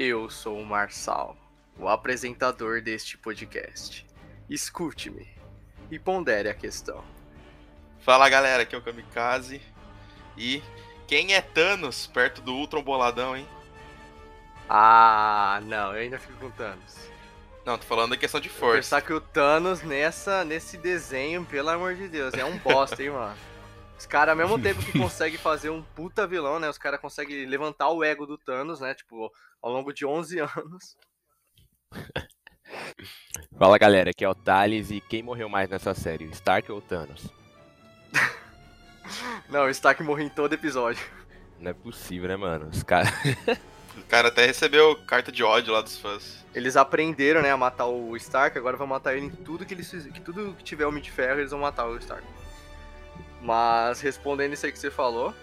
Eu sou o Marçal, o apresentador deste podcast. Escute-me e pondere a questão. Fala galera, aqui é o Kamikaze. E quem é Thanos perto do Ultron boladão, hein? Ah, não, eu ainda fico com Thanos. Não, tô falando da questão de força. Pensar que o Thanos nessa, nesse desenho, pelo amor de Deus, é um bosta, hein, mano. Os caras, ao mesmo tempo que conseguem fazer um puta vilão, né? Os caras conseguem levantar o ego do Thanos, né? Tipo, ao longo de 11 anos. Fala galera, aqui é o Thales e quem morreu mais nessa série, o Stark ou o Thanos? Não, o Stark morreu em todo episódio. Não é possível, né, mano? Os caras. O cara até recebeu carta de ódio lá dos fãs. Eles aprenderam, né, a matar o Stark, agora vão matar ele em tudo que eles que tudo que tiver Homem de Ferro, eles vão matar o Stark. Mas respondendo isso aí que você falou,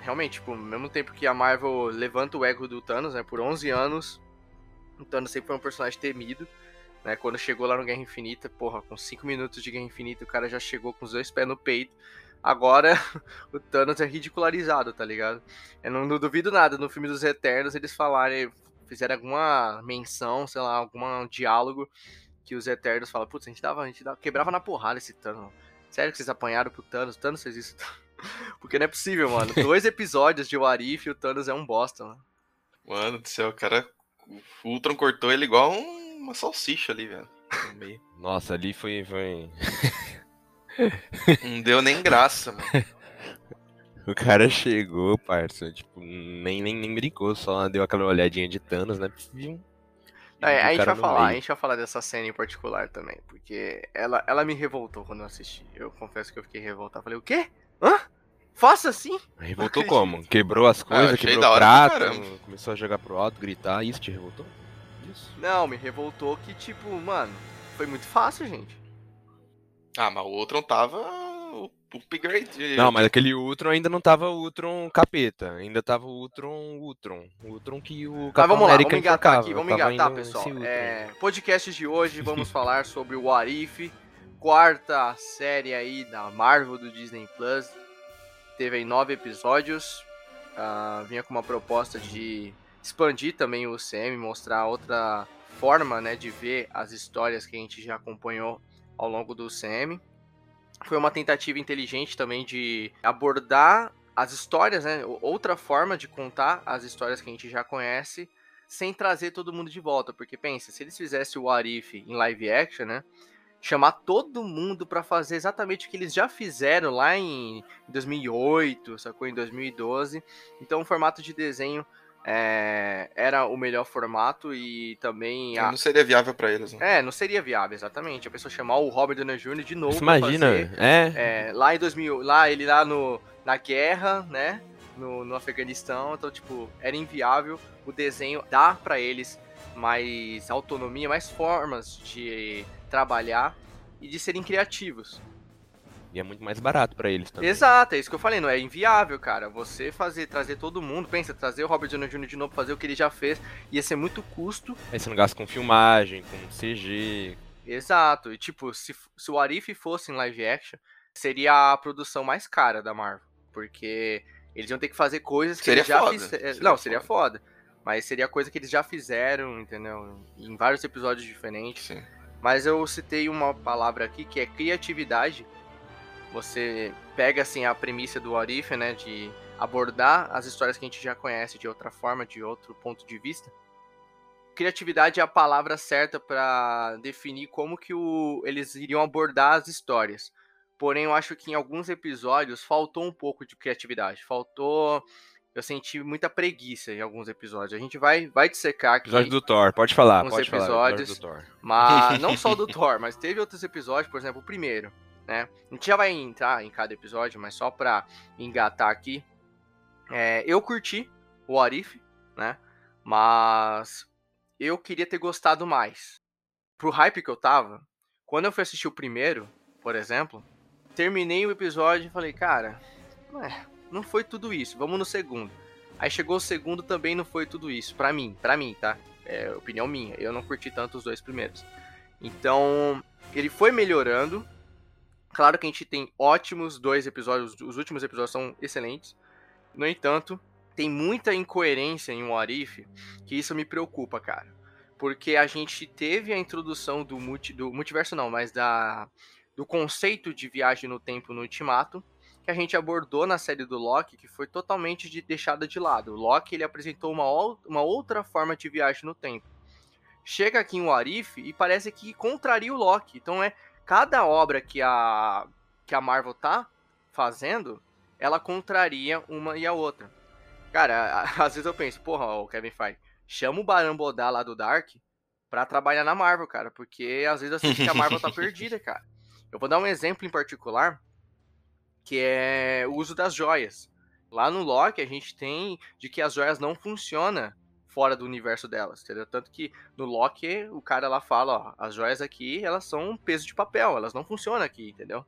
realmente, tipo, ao mesmo tempo que a Marvel levanta o ego do Thanos, né, por 11 anos, o Thanos sempre foi um personagem temido, né, quando chegou lá no Guerra Infinita, porra, com 5 minutos de Guerra Infinita, o cara já chegou com os dois pés no peito. Agora, o Thanos é ridicularizado, tá ligado? Eu não, não duvido nada no filme dos Eternos eles falarem, fizeram alguma menção, sei lá, algum diálogo que os Eternos falam, putz, a gente dava, a gente dava, quebrava na porrada esse Thanos. Sério que vocês apanharam pro Thanos? Thanos fez isso? Porque não é possível, mano. Dois episódios de Warif e o Thanos é um bosta, mano. Mano do céu, o cara. O Ultron cortou ele igual um- uma salsicha ali, velho. Nossa, ali foi. foi... Não deu nem graça, mano. O cara chegou, parça, tipo, nem, nem, nem brincou, só deu aquela olhadinha de Thanos, né? Viu? É, a gente vai falar, a meio. gente vai falar dessa cena em particular também, porque ela, ela me revoltou quando eu assisti. Eu confesso que eu fiquei revoltado. Falei, o quê? Hã? Faça assim? Revoltou como? Quebrou as Ah, coisas, achei quebrou o prato, começou a jogar pro alto, gritar, isso te revoltou? Isso. Não, me revoltou que, tipo, mano, foi muito fácil, gente. Ah, mas o Ultron tava. O upgrade. Não, mas aquele Ultron ainda não tava o Ultron capeta, ainda tava o Ultron Ultron. O Ultron que o Capitão vamos lá, América vamos engatar aqui, vamos engatar, pessoal. É, podcast de hoje, vamos falar sobre o What If, quarta série aí da Marvel do Disney Plus. Teve aí nove episódios. ah, vinha com uma proposta de expandir também o UCM, mostrar outra forma né, de ver as histórias que a gente já acompanhou ao longo do UCM. Foi uma tentativa inteligente também de abordar as histórias, né? Outra forma de contar as histórias que a gente já conhece, sem trazer todo mundo de volta. Porque pensa, se eles fizessem o Arif em live action, né? Chamar todo mundo pra fazer exatamente o que eles já fizeram lá em 2008, sacou? Em 2012. Então o formato de desenho é, era o melhor formato e também a, Não seria viável pra eles, né? é, não seria viável, exatamente. A pessoa chamar o Robert Downey Jr. de novo imagina, fazer, é, é, lá em 2000, lá ele lá no, na guerra, né, no, no Afeganistão, então, tipo, era inviável o desenho dar pra eles mais autonomia, mais formas de trabalhar e de serem criativos. e é muito mais barato pra eles também. Exato, é isso que eu falei, não é inviável, cara. Você fazer, trazer todo mundo, pensa, trazer o Robert Downey Jr. de novo, fazer o que ele já fez, ia ser muito custo Aí você não gasta com filmagem, com CG. Exato. E tipo, se, se o Arif fosse em live action, seria a produção mais cara da Marvel. Porque eles iam ter que fazer coisas que Seria eles já foda, fizeram. seria Não, seria foda. Mas seria coisa que eles já fizeram, entendeu? Em vários episódios diferentes. Sim. Mas eu citei uma palavra aqui que é criatividade. Você pega assim a premissa do Arif, né? De abordar as histórias que a gente já conhece de outra forma, de outro ponto de vista criatividade é a palavra certa para definir como que o, eles iriam abordar as histórias. Porém, eu acho que em alguns episódios faltou um pouco de criatividade. Faltou. Eu senti muita preguiça em alguns episódios. A gente vai, vai dissecar aqui. Episódio do Thor, pode falar, Uns pode falar. episódios. Episódio Thor. Mas não só do Thor, mas teve outros episódios, por exemplo, o primeiro, né? A gente já vai entrar em cada episódio, mas só pra engatar aqui. É, eu curti o Arif, né? Mas eu queria ter gostado mais. Pro hype que eu tava, quando eu fui assistir o primeiro, por exemplo, terminei o episódio e falei, cara, é, não foi tudo isso, vamos no segundo. Aí chegou o segundo também não foi tudo isso, pra mim, pra mim, tá? É opinião minha, eu não curti tanto os dois primeiros. Então, ele foi melhorando. Claro que a gente tem ótimos dois episódios, os últimos episódios são excelentes. No entanto, tem muita incoerência em What If, que isso me preocupa, cara. Porque a gente teve a introdução do, multi, do multiverso, não, mas da, do conceito de viagem no tempo no Ultimato, que a gente abordou na série do Loki, que foi totalmente de, deixada de lado. O Loki ele apresentou uma, uma outra forma de viagem no tempo. Chega aqui em Warif e parece que contraria o Loki. Então é cada obra que a que a Marvel tá fazendo, ela contraria uma e a outra. Cara, às vezes eu penso, porra, o Kevin Feige, chama o Barambodá lá do Dark pra trabalhar na Marvel, cara, porque às vezes eu sinto que a Marvel tá perdida, cara. Eu vou dar um exemplo em particular, que é o uso das joias. Lá no Loki a gente tem de que as joias não funcionam fora do universo delas, entendeu? Tanto que no Loki o cara lá fala, ó, as joias aqui, elas são um peso de papel, elas não funcionam aqui, entendeu?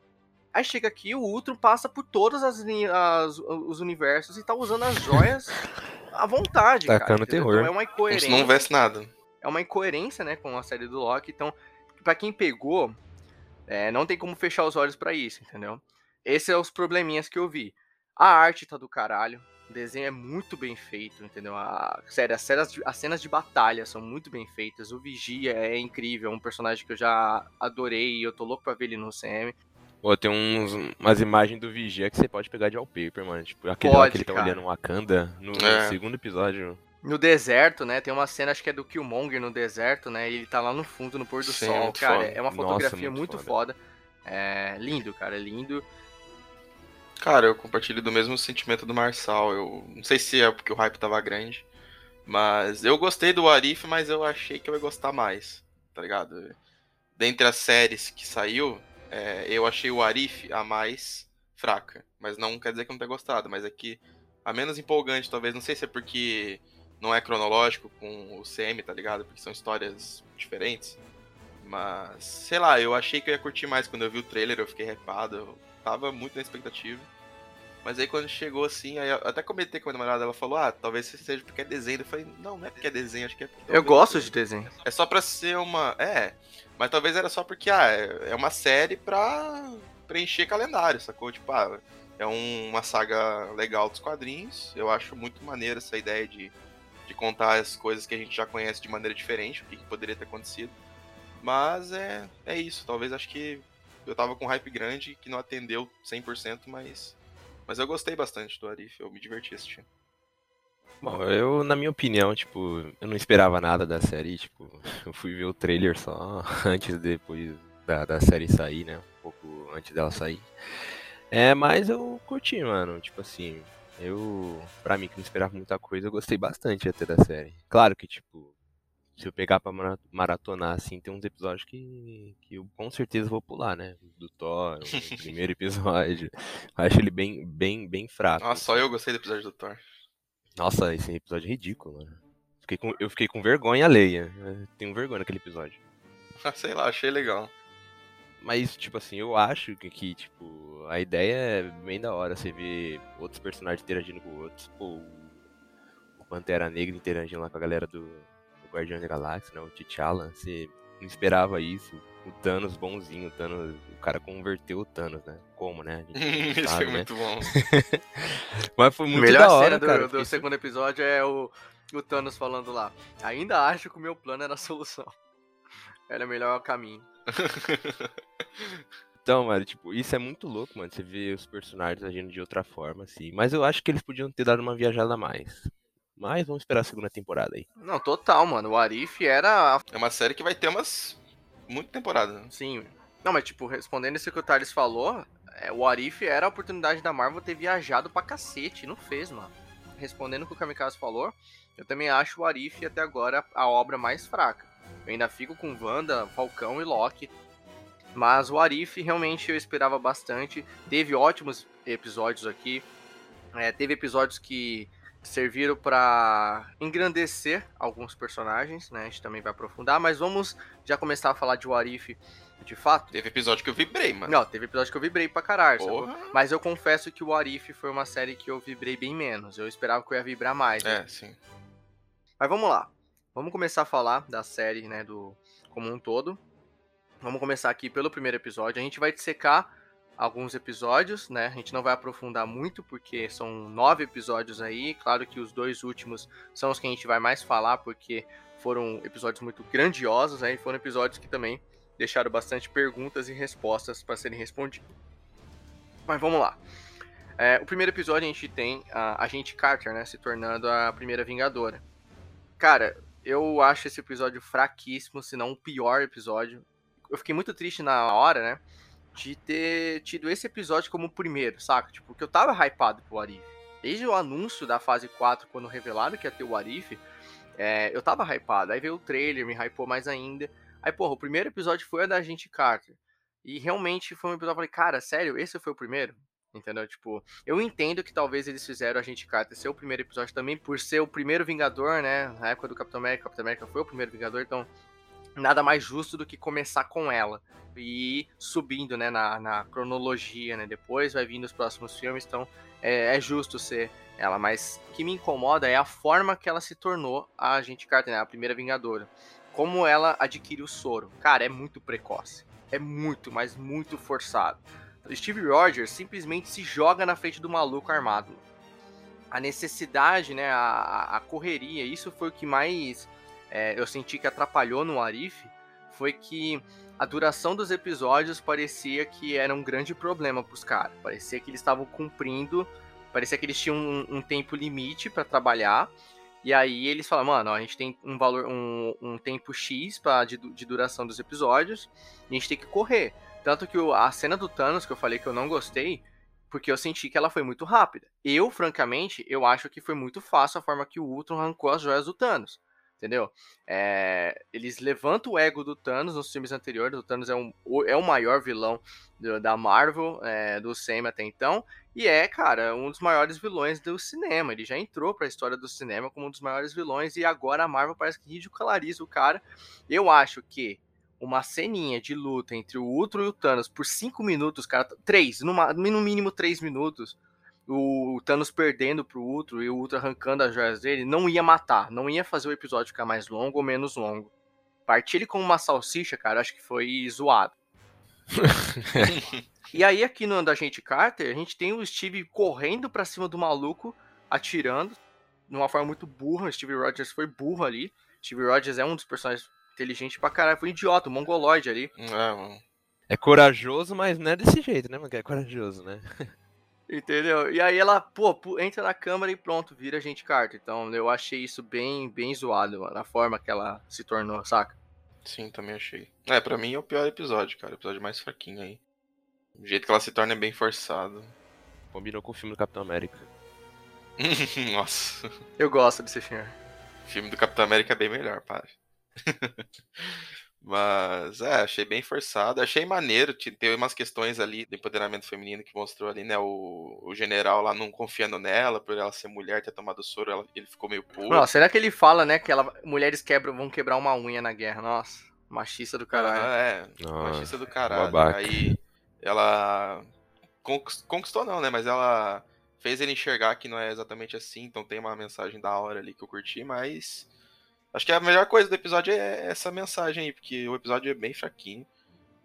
Aí chega aqui, o Ultron passa por todas as, as os universos e tá usando as joias à vontade, Tacando cara. terror. Então é uma incoerência. não veste nada. É uma incoerência, né, com a série do Loki. Então, para quem pegou, é, não tem como fechar os olhos para isso, entendeu? Esses são os probleminhas que eu vi. A arte tá do caralho. O desenho é muito bem feito, entendeu? A, sério, as cenas, de, as cenas de batalha são muito bem feitas. O Vigia é incrível, é um personagem que eu já adorei e eu tô louco pra ver ele no CM. Pô, tem uns, umas imagens do Vigia que você pode pegar de wallpaper, mano. Tipo, aquele Pode, lá que ele tá cara. olhando Wakanda no É. segundo episódio. No deserto, né? Tem uma cena, acho que é do Killmonger no deserto, né? E ele tá lá no fundo, no pôr do Sim, sol. Cara, foda. é uma Nossa, fotografia muito muito, foda. foda. É lindo, cara, é lindo. Cara, eu compartilho do mesmo sentimento do Marçal. Eu não sei se é porque o hype tava grande, mas eu gostei do Arif, mas eu achei que eu ia gostar mais, tá ligado? Dentre as séries que saiu, é, eu achei o Arif a mais fraca, mas não quer dizer que eu não tenha gostado, mas é que a menos empolgante, talvez, não sei se é porque não é cronológico com o CM, tá ligado? Porque são histórias diferentes. Mas, sei lá, eu achei que eu ia curtir mais quando eu vi o trailer, eu fiquei hypado, eu tava muito na expectativa. Mas aí quando chegou assim, aí eu até comentei com a minha namorada, ela falou, ah, talvez seja porque é desenho. Eu falei, não, não é porque é desenho, acho que é porque Eu gosto de desenho. É só pra ser uma. É, mas talvez era só porque, ah, é é uma série pra preencher calendário, sacou? Tipo, ah, é um- uma saga legal dos quadrinhos. Eu acho muito maneiro essa ideia de, de contar as coisas que a gente já conhece de maneira diferente, o que, que poderia ter acontecido. Mas é, é isso, talvez acho que eu tava com um hype grande que não atendeu 100%, mas. Mas eu gostei bastante do Arif, eu me diverti assistindo. Bom, eu, na minha opinião, tipo, eu não esperava nada da série, tipo, eu fui ver o trailer só antes, depois da, da série sair, né? Um pouco antes dela sair. É, mas eu curti, mano, tipo assim, eu, pra mim que não esperava muita coisa, eu gostei bastante até da série. Claro que, tipo, se eu pegar pra mara- maratonar, assim, tem uns episódios que, que eu com certeza vou pular, né? Do Thor, o primeiro episódio. Eu acho ele bem, bem, bem fraco. Nossa, só eu gostei do episódio do Thor. Nossa, esse episódio é ridículo, mano. Fiquei com- eu fiquei com vergonha alheia. Eu tenho vergonha naquele episódio. Sei lá, achei legal. Mas, tipo assim, eu acho que, que, tipo, a ideia é bem da hora. Você ver outros personagens interagindo com outros. Pô, o, Pantera Negra interagindo lá com a galera do Guardião da Galáxia, né? O T'Challa. Você não esperava isso. O Thanos bonzinho, o Thanos... O cara converteu o Thanos, né? Como, né? Não Isso sabe, foi né? muito bom. Mas foi A muito melhor da hora, cena do, cara. do segundo episódio é o, o Thanos falando lá. Ainda acho que o meu plano era a solução. Era o melhor caminho. Então, mano, tipo, isso é muito louco, mano. Você vê os personagens agindo de outra forma, assim. Mas eu acho que eles podiam ter dado uma viajada a mais. Mas vamos esperar a segunda temporada aí. Não, total, mano. O Arif era. É uma série que vai ter umas. Muita temporada. né? Sim. Não, mas tipo, respondendo isso que o Thales falou, é, o Arif era a oportunidade da Marvel ter viajado pra cacete. Não fez, mano. Respondendo o que o Kamikaze falou, eu também acho o Arif até agora a obra mais fraca. Eu ainda fico com Wanda, Falcão e Loki. Mas o Arif realmente eu esperava bastante. Teve ótimos episódios aqui. É, teve episódios que serviram pra engrandecer alguns personagens, né? A gente também vai aprofundar, mas vamos já começar a falar de Warif de fato. Teve episódio que eu vibrei, mano. Não, teve episódio que eu vibrei pra caralho. Mas eu confesso que o Warif foi uma série que eu vibrei bem menos. Eu esperava que eu ia vibrar mais. né? É, sim. Mas vamos lá. Vamos começar a falar da série, né, do como um todo. Vamos começar aqui pelo primeiro episódio. A gente vai dissecar alguns episódios, né? A gente não vai aprofundar muito, porque são nove episódios aí. Claro que os dois últimos são os que a gente vai mais falar, porque foram episódios muito grandiosos, né? E foram episódios que também deixaram bastante perguntas e respostas para serem respondidas. Mas vamos lá. É, o primeiro episódio a gente tem a Agente Carter, né? Se tornando a primeira Vingadora. Cara, eu acho esse episódio fraquíssimo, se não o pior episódio. Eu fiquei muito triste na hora, né? De ter tido esse episódio como o primeiro, saca? Tipo, que eu tava hypado pro Arif. Desde o anúncio da fase 4, quando revelaram que ia ter o Arif, é, eu tava hypado. Aí veio o trailer, me hypou mais ainda. Aí, porra, o primeiro episódio foi a da Agente Carter. E realmente foi um episódio eu falei, cara, sério, esse foi o primeiro? Entendeu? Tipo, eu entendo que talvez eles fizeram a gente Carter ser o primeiro episódio também por ser o primeiro Vingador, né? Na época do Capitão América, Capitão América foi o primeiro Vingador, então nada mais justo do que começar com ela e ir subindo, né, na, na cronologia, né? Depois vai vindo os próximos filmes, então é, é, justo ser ela. Mas o que me incomoda é a forma que ela se tornou a Agente Carter, né? A primeira Vingadora. Como ela adquire o soro. Cara, é muito precoce. É muito, mas muito forçado. Steve Rogers simplesmente se joga na frente do maluco armado. A necessidade, né, a, a correria, isso foi o que mais é, eu senti que atrapalhou no Arif, foi que a duração dos episódios parecia que era um grande problema para os caras. Parecia que eles estavam cumprindo, parecia que eles tinham um, um tempo limite para trabalhar. E aí eles falam, mano, a gente tem um valor, um, um tempo X pra, de, de duração dos episódios, e a gente tem que correr. Tanto que a cena do Thanos, que eu falei que eu não gostei, porque eu senti que ela foi muito rápida. Eu, francamente, eu acho que foi muito fácil a forma que o Ultron arrancou as joias do Thanos. Entendeu? É, eles levantam o ego do Thanos nos filmes anteriores. O Thanos é, um, é o maior vilão do, da Marvel, é, do cinema até então. E é, cara, um dos maiores vilões do cinema. Ele já entrou para a história do cinema como um dos maiores vilões. E agora a Marvel parece que ridiculariza o cara. Eu acho que uma ceninha de luta entre o Ultron e o Thanos por cinco minutos, cara, três, no, no mínimo três minutos, o Thanos perdendo pro Ultron e o Ultron arrancando as joias dele, não ia matar, não ia fazer o episódio ficar mais longo ou menos longo. Partir ele como uma salsicha, cara, acho que foi zoado. e aí aqui no da gente Carter, a gente tem o Steve correndo para cima do maluco, atirando, de uma forma muito burra. O Steve Rogers foi burro ali. Steve Rogers é um dos personagens inteligente pra caralho. Foi um idiota, um mongoloide ali. É, mano. É corajoso, mas não é desse jeito, né, mano? É corajoso, né? Entendeu? E aí ela, pô, entra na câmera e pronto, vira gente Carter. Então eu achei isso bem, bem zoado, mano, a forma que ela se tornou, saca? Sim, também achei. É, pra mim é o pior episódio, cara. O episódio mais fraquinho aí. O jeito que ela se torna é bem forçado. Combinou com o filme do Capitão América. Nossa. Eu gosto desse filme. O filme do Capitão América é bem melhor, para. Mas, é, achei bem forçado. Achei maneiro. Tem umas questões ali do empoderamento feminino que mostrou ali, né? O, o general lá não confiando nela, por ela ser mulher, ter tomado soro, ela, ele ficou meio puro. Não, será que ele fala, né, que ela, mulheres quebram, vão quebrar uma unha na guerra? Nossa, machista do caralho. Ah, é, Nossa, machista do caralho. Babaca. Aí ela conquistou, não, né? Mas ela fez ele enxergar que não é exatamente assim. Então tem uma mensagem da hora ali que eu curti, mas Acho que a melhor coisa do episódio é essa mensagem aí, porque o episódio é bem fraquinho.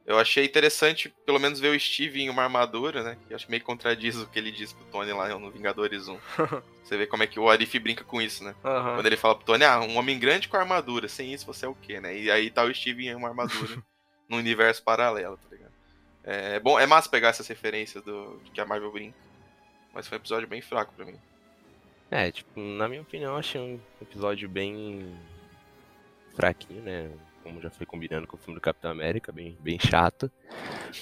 Eu achei interessante, pelo menos, ver o Steve em uma armadura, né? Que acho meio contradiz o que ele disse pro Tony lá no Vingadores 1. você vê como é que o Arif brinca com isso, né? Uhum. Quando ele fala pro Tony, ah, um homem grande com armadura, sem isso você é o quê, né? E aí tá o Steve em uma armadura num universo paralelo, tá ligado? É, é bom, é massa pegar essas referências do que a Marvel brinca. Mas foi um episódio bem fraco pra mim. É, tipo, na minha opinião, achei um episódio bem fraquinho, né? Como já foi combinando com o filme do Capitão América, bem, bem chato.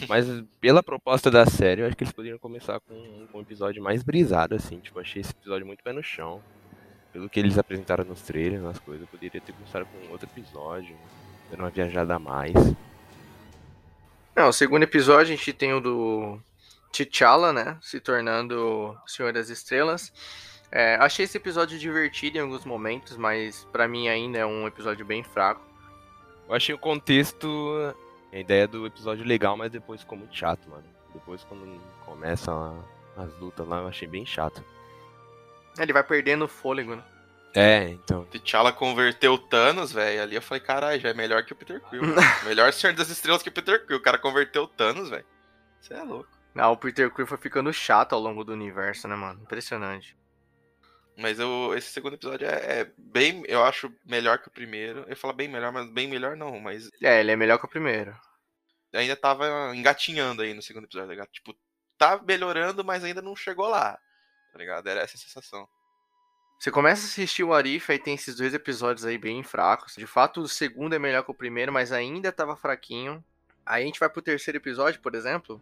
Mas pela proposta da série, eu acho que eles poderiam começar com, com um episódio mais brisado, assim. Tipo, achei esse episódio muito pé no chão. Pelo que eles apresentaram nos trailers, nas coisas, eu poderia ter começado com outro episódio, dando uma viajada a mais. Não, o segundo episódio a gente tem o do T'Challa, né? Se tornando Senhor das Estrelas. É, achei esse episódio divertido em alguns momentos, mas para mim ainda é um episódio bem fraco. Eu achei o contexto, a ideia do episódio legal, mas depois ficou muito chato, mano. Depois quando começam as lutas lá, eu achei bem chato. Ele vai perdendo o fôlego, né? É, então. T'Challa converteu o Thanos, velho. Ali eu falei, caralho, já é melhor que o Peter Quill. melhor Senhor das Estrelas que o Peter Quill. O cara converteu o Thanos, velho. Você é louco. Não, o Peter Quill foi ficando chato ao longo do universo, né, mano? Impressionante. Mas eu, esse segundo episódio é, é bem, eu acho melhor que o primeiro. Eu falo bem melhor, mas bem melhor não, mas É, ele é melhor que o primeiro. ainda tava engatinhando aí no segundo episódio, tá ligado? Tipo, tá melhorando, mas ainda não chegou lá, tá ligado? Era essa a sensação. Você começa a assistir o Arif, aí tem esses dois episódios aí bem fracos. De fato, o segundo é melhor que o primeiro, mas ainda tava fraquinho. Aí a gente vai pro terceiro episódio, por exemplo.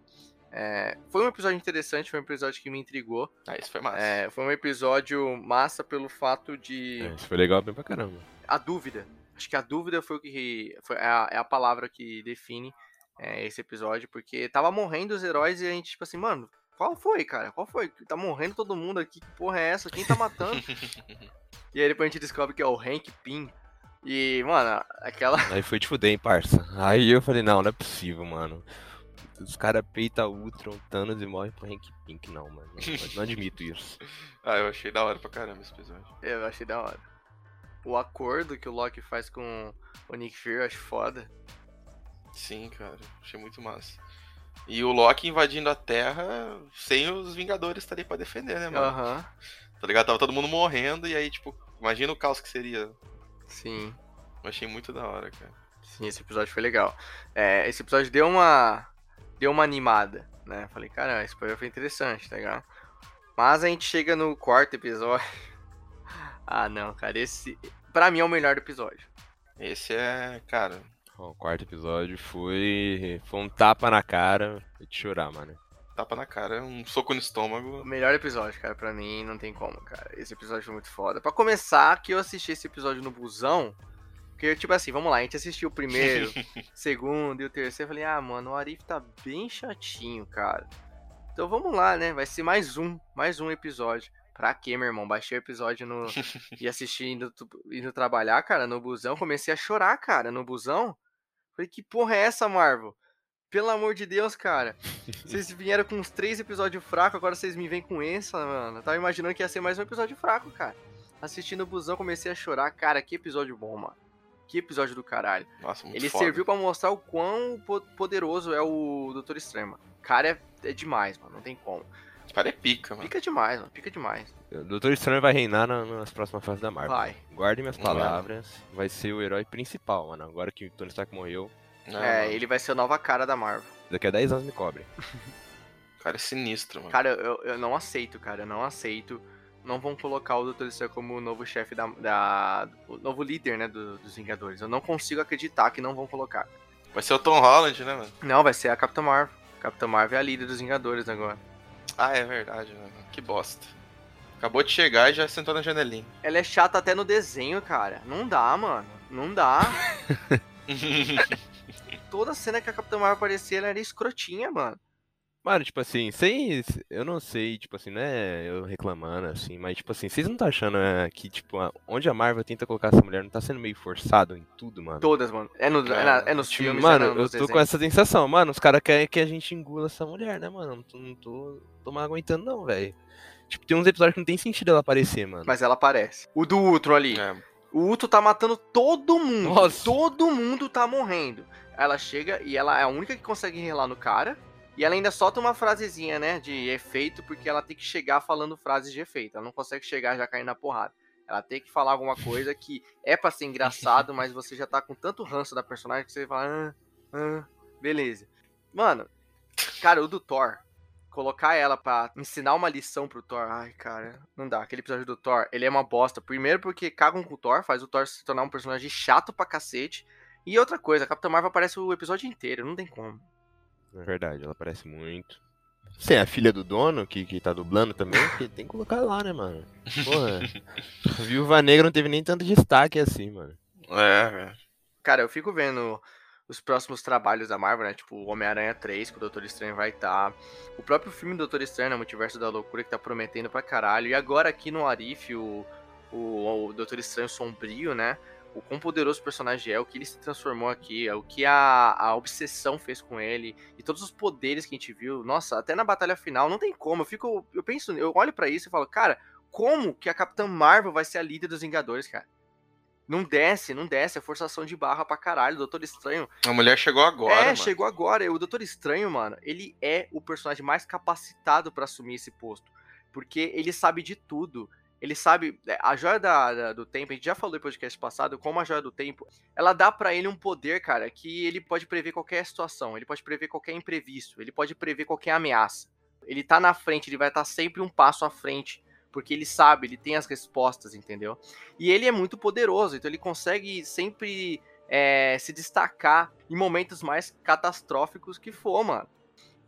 É, foi um episódio interessante, foi um episódio que me intrigou. Ah, isso foi massa. É, foi um episódio massa pelo fato de. É, isso foi legal bem pra caramba. A dúvida. Acho que a dúvida foi o que. Foi é, a, é a palavra que define é, esse episódio, porque tava morrendo os heróis e a gente, tipo assim, mano, qual foi, cara? Qual foi? Tá morrendo todo mundo aqui, que porra é essa? Quem tá matando? e aí depois a gente descobre que é o Hank Pym. E, mano, aquela. Aí foi te fuder, hein, parça. Aí eu falei, não, não é possível, mano. Os caras peitam Ultron, Thanos e morrem pro Hank Pink, não, mano. Não, não admito isso. ah, eu achei da hora pra caramba esse episódio. Eu achei da hora. O acordo que o Loki faz com o Nick Fury, eu acho foda. Sim, cara, achei muito massa. E o Loki invadindo a Terra sem os Vingadores estarem pra defender, né, mano? Aham, Tá ligado? Tava todo mundo morrendo e aí, tipo, imagina o caos que seria. sim. Eu achei muito da hora, cara. Sim, esse episódio foi legal. É, esse episódio deu uma. Deu uma animada, né? Falei, cara, esse episódio foi interessante, tá ligado? Mas a gente chega no quarto episódio. ah, não, cara, esse. Pra mim é o melhor do episódio. Esse é, cara, o quarto episódio foi. Foi um tapa na cara de chorar, mano. tapa na cara, um soco no O estômago. melhor episódio, cara, pra mim não tem como, cara. Esse episódio foi muito foda. Pra começar, que eu assisti esse episódio no busão. Porque, tipo assim, vamos lá, a gente assistiu o primeiro, segundo e o terceiro. Eu falei, ah, mano, o Arif tá bem chatinho, cara. Então vamos lá, né? Vai ser mais um, mais um episódio. Pra quê, meu irmão? Baixei o episódio no... e assisti indo, indo trabalhar, cara, no busão. Comecei a chorar, cara, no busão. Falei, que porra é essa, Marvel? Pelo amor de Deus, cara. Vocês vieram com uns três episódios fracos, agora vocês me vêm com essa, mano. Eu tava imaginando que ia ser mais um episódio fraco, cara. Assistindo o busão, comecei a chorar. Cara, que episódio bom, mano. Que episódio do caralho. Nossa, muito Ele foda. serviu pra mostrar o quão po- poderoso é o Doutor mano. Cara, é, é demais, mano. Não tem como. Esse cara é pica, mano. Pica demais, mano. Pica demais. O Doutor Estranho vai reinar na- nas próximas fases da Marvel. Vai. Guardem minhas palavras. Vai ser o herói principal, mano. Agora que o Tony Stark morreu, Não, é, mano. ele vai ser a nova cara da Marvel. daqui a 10 anos me cobre. O cara é sinistro, mano. Cara, eu, eu não aceito, cara. Eu não aceito. Não vão colocar o Doutor Estranho como o novo chefe da, da. O novo líder, né? do- dos Vingadores. Eu não consigo acreditar que não vão colocar. Vai ser o Tom Holland, né, mano? Não, vai ser a Capitã Marvel. Capitã Marvel é a líder dos Vingadores agora. Ah, é verdade, mano. Que bosta. Acabou de chegar e já sentou na janelinha. Ela é chata até no desenho, cara. Não dá, mano. Não dá. Toda cena que a Capitã Marvel aparecia, ela era escrotinha, mano. Mano, tipo assim, sem. Eu não sei, tipo assim, não é eu reclamando, assim, mas tipo assim, vocês não tá achando é, que, tipo, a- onde a Marvel tenta colocar essa mulher não tá sendo meio forçado em tudo, mano? Todas, mano. É, no, é, na- é nos Tipo, filmes, mano, é eu tô com desenhos. essa sensação, mano, os caras querem que a gente engula essa mulher, né, mano? Não tô, não tô, tô mais aguentando, não, velho. Tipo, tem uns episódios que não tem sentido ela aparecer, mano. Mas ela aparece. O do Ultron ali. É, O Ultron tá matando todo mundo. Nossa. Todo mundo tá morrendo. Ela chega e ela é a única que consegue relar no cara. E ela ainda solta uma frasezinha, né? De efeito, porque ela tem que chegar falando frases de efeito. Ela não consegue chegar já caindo na porrada. Ela tem que falar alguma coisa que é pra ser engraçado, mas você já tá com tanto ranço da personagem que você fala. Ah, ah, beleza. Mano, cara, o do Thor. Colocar ela pra ensinar uma lição pro Thor. Ai, cara, não dá. Aquele episódio do Thor, ele é uma bosta. Primeiro porque cagam com o Thor, faz o Thor se tornar um personagem chato pra cacete. E outra coisa, a Capitã Marvel aparece o episódio inteiro, não tem como. É verdade, ela aparece muito. Sim, a filha do dono, que, que tá dublando também, que tem que colocar lá, né, mano? Porra. Viúva Negra não teve nem tanto destaque assim, mano. é, velho. Cara, eu fico vendo os próximos trabalhos da Marvel, né? Tipo, o Homem-Aranha 3, que o Doutor Estranho vai estar. O próprio filme do Doutor Estranho, né? Multiverso da Loucura, que tá prometendo pra caralho. E agora aqui no Arif, o, o, o Doutor Estranho Sombrio, né? O quão poderoso o personagem é, o que ele se transformou aqui, o que a, a obsessão fez com ele, e todos os poderes que a gente viu. Nossa, até na batalha final, não tem como. Eu fico. Eu penso, eu olho pra isso e falo, cara, como que a Capitã Marvel vai ser a líder dos Vingadores, cara? Não desce, não desce, é forçação de barra pra caralho. O Doutor Estranho. A mulher chegou agora. É, mano. chegou agora. O Doutor Estranho, mano, ele é o personagem mais capacitado para assumir esse posto. Porque ele sabe de tudo. Ele sabe. É, a joia da, da, do tempo, a gente já falou no podcast passado, como a joia do tempo, ela dá para ele um poder, cara, que ele pode prever qualquer situação, ele pode prever qualquer imprevisto, ele pode prever qualquer ameaça. Ele tá na frente, ele vai estar tá sempre um passo à frente porque ele sabe, ele tem as respostas, entendeu? E ele é muito poderoso, então ele consegue sempre é, se destacar em momentos mais catastróficos que for, mano.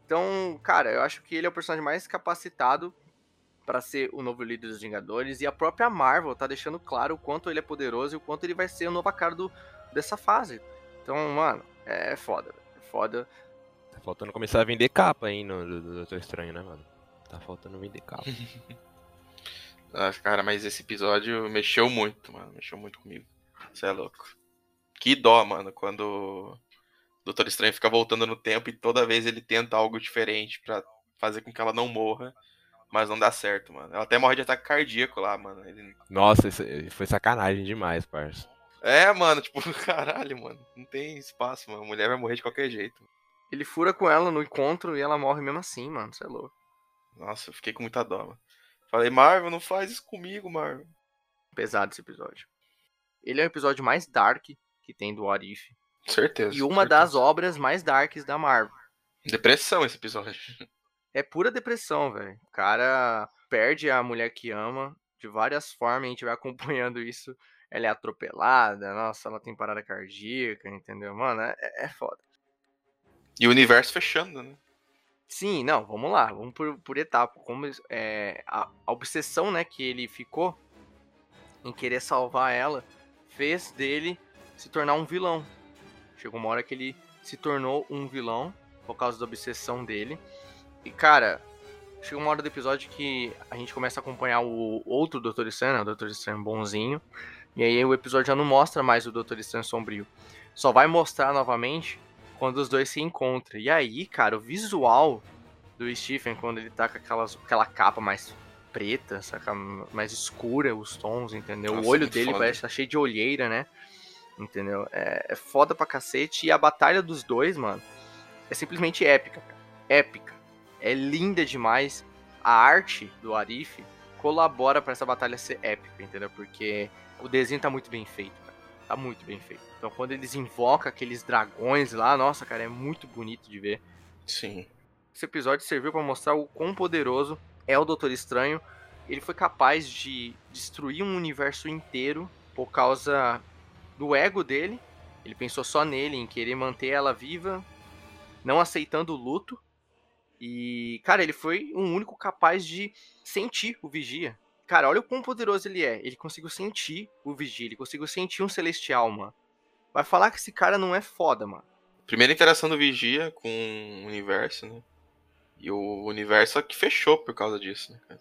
Então, cara, eu acho que ele é o personagem mais capacitado para ser o novo líder dos Vingadores e a própria Marvel tá deixando claro o quanto ele é poderoso e o quanto ele vai ser o novo cara do, dessa fase. Então, mano, é foda, é foda. Tá faltando começar a vender capa aí no do Doutor Estranho, né, mano? Tá faltando vender capa. Ah, cara, mas esse episódio mexeu muito, mano. Mexeu muito comigo. Você é louco. Que dó, mano, quando o Doutor Estranho fica voltando no tempo e toda vez ele tenta algo diferente para fazer com que ela não morra, mas não dá certo, mano. Ela até morre de ataque cardíaco lá, mano. Ele... Nossa, isso foi sacanagem demais, parça. É, mano, tipo, caralho, mano. Não tem espaço, mano. A mulher vai morrer de qualquer jeito. Ele fura com ela no encontro e ela morre mesmo assim, mano. Você é louco. Nossa, eu fiquei com muita dó, mano. Falei, Marvel, não faz isso comigo, Marvel. Pesado esse episódio. Ele é o episódio mais dark que tem do Arif. Certeza. E uma certeza. das obras mais darks da Marvel. Depressão esse episódio. É pura depressão, velho. O cara perde a mulher que ama de várias formas, a gente vai acompanhando isso. Ela é atropelada, nossa, ela tem parada cardíaca, entendeu? Mano, é, é foda. E o universo fechando, né? Sim, não, vamos lá, vamos por, por etapa. Como é, a, a, obsessão, né, que ele ficou em querer salvar ela fez dele se tornar um vilão. Chegou uma hora que ele se tornou um vilão por causa da obsessão dele. E cara, chegou uma hora do episódio que a gente começa a acompanhar o outro Doutor Estranho, né, o Doutor Estranho bonzinho. E aí o episódio já não mostra mais o Doutor Estranho sombrio. Só vai mostrar novamente quando os dois se encontram. E aí, cara, o visual do Stephen, quando ele tá com aquelas, aquela capa mais preta, saca? mais escura, os tons, entendeu? Nossa, o olho dele foda. parece tá cheio de olheira, né? Entendeu? É, é, foda pra cacete. E a batalha dos dois, mano, é simplesmente épica, cara. Épica. É linda demais. A arte do Arif colabora para essa batalha ser épica, entendeu? Porque o desenho tá muito bem feito, cara. Tá muito bem feito. Então quando eles invocam aqueles dragões lá, nossa, cara, é muito bonito de ver. Sim. Esse episódio serviu para mostrar o quão poderoso é o Doutor Estranho. Ele foi capaz de destruir um universo inteiro por causa do ego dele. Ele pensou só nele, em querer manter ela viva, não aceitando o luto. E, cara, ele foi o único capaz de sentir o Vigia. Cara, olha o quão poderoso ele é. Ele conseguiu sentir o Vigia, ele conseguiu sentir um Celestial, mano. Vai falar que esse cara não é foda, mano. Primeira interação do Vigia com o universo, né? E o universo é que fechou por causa disso, né,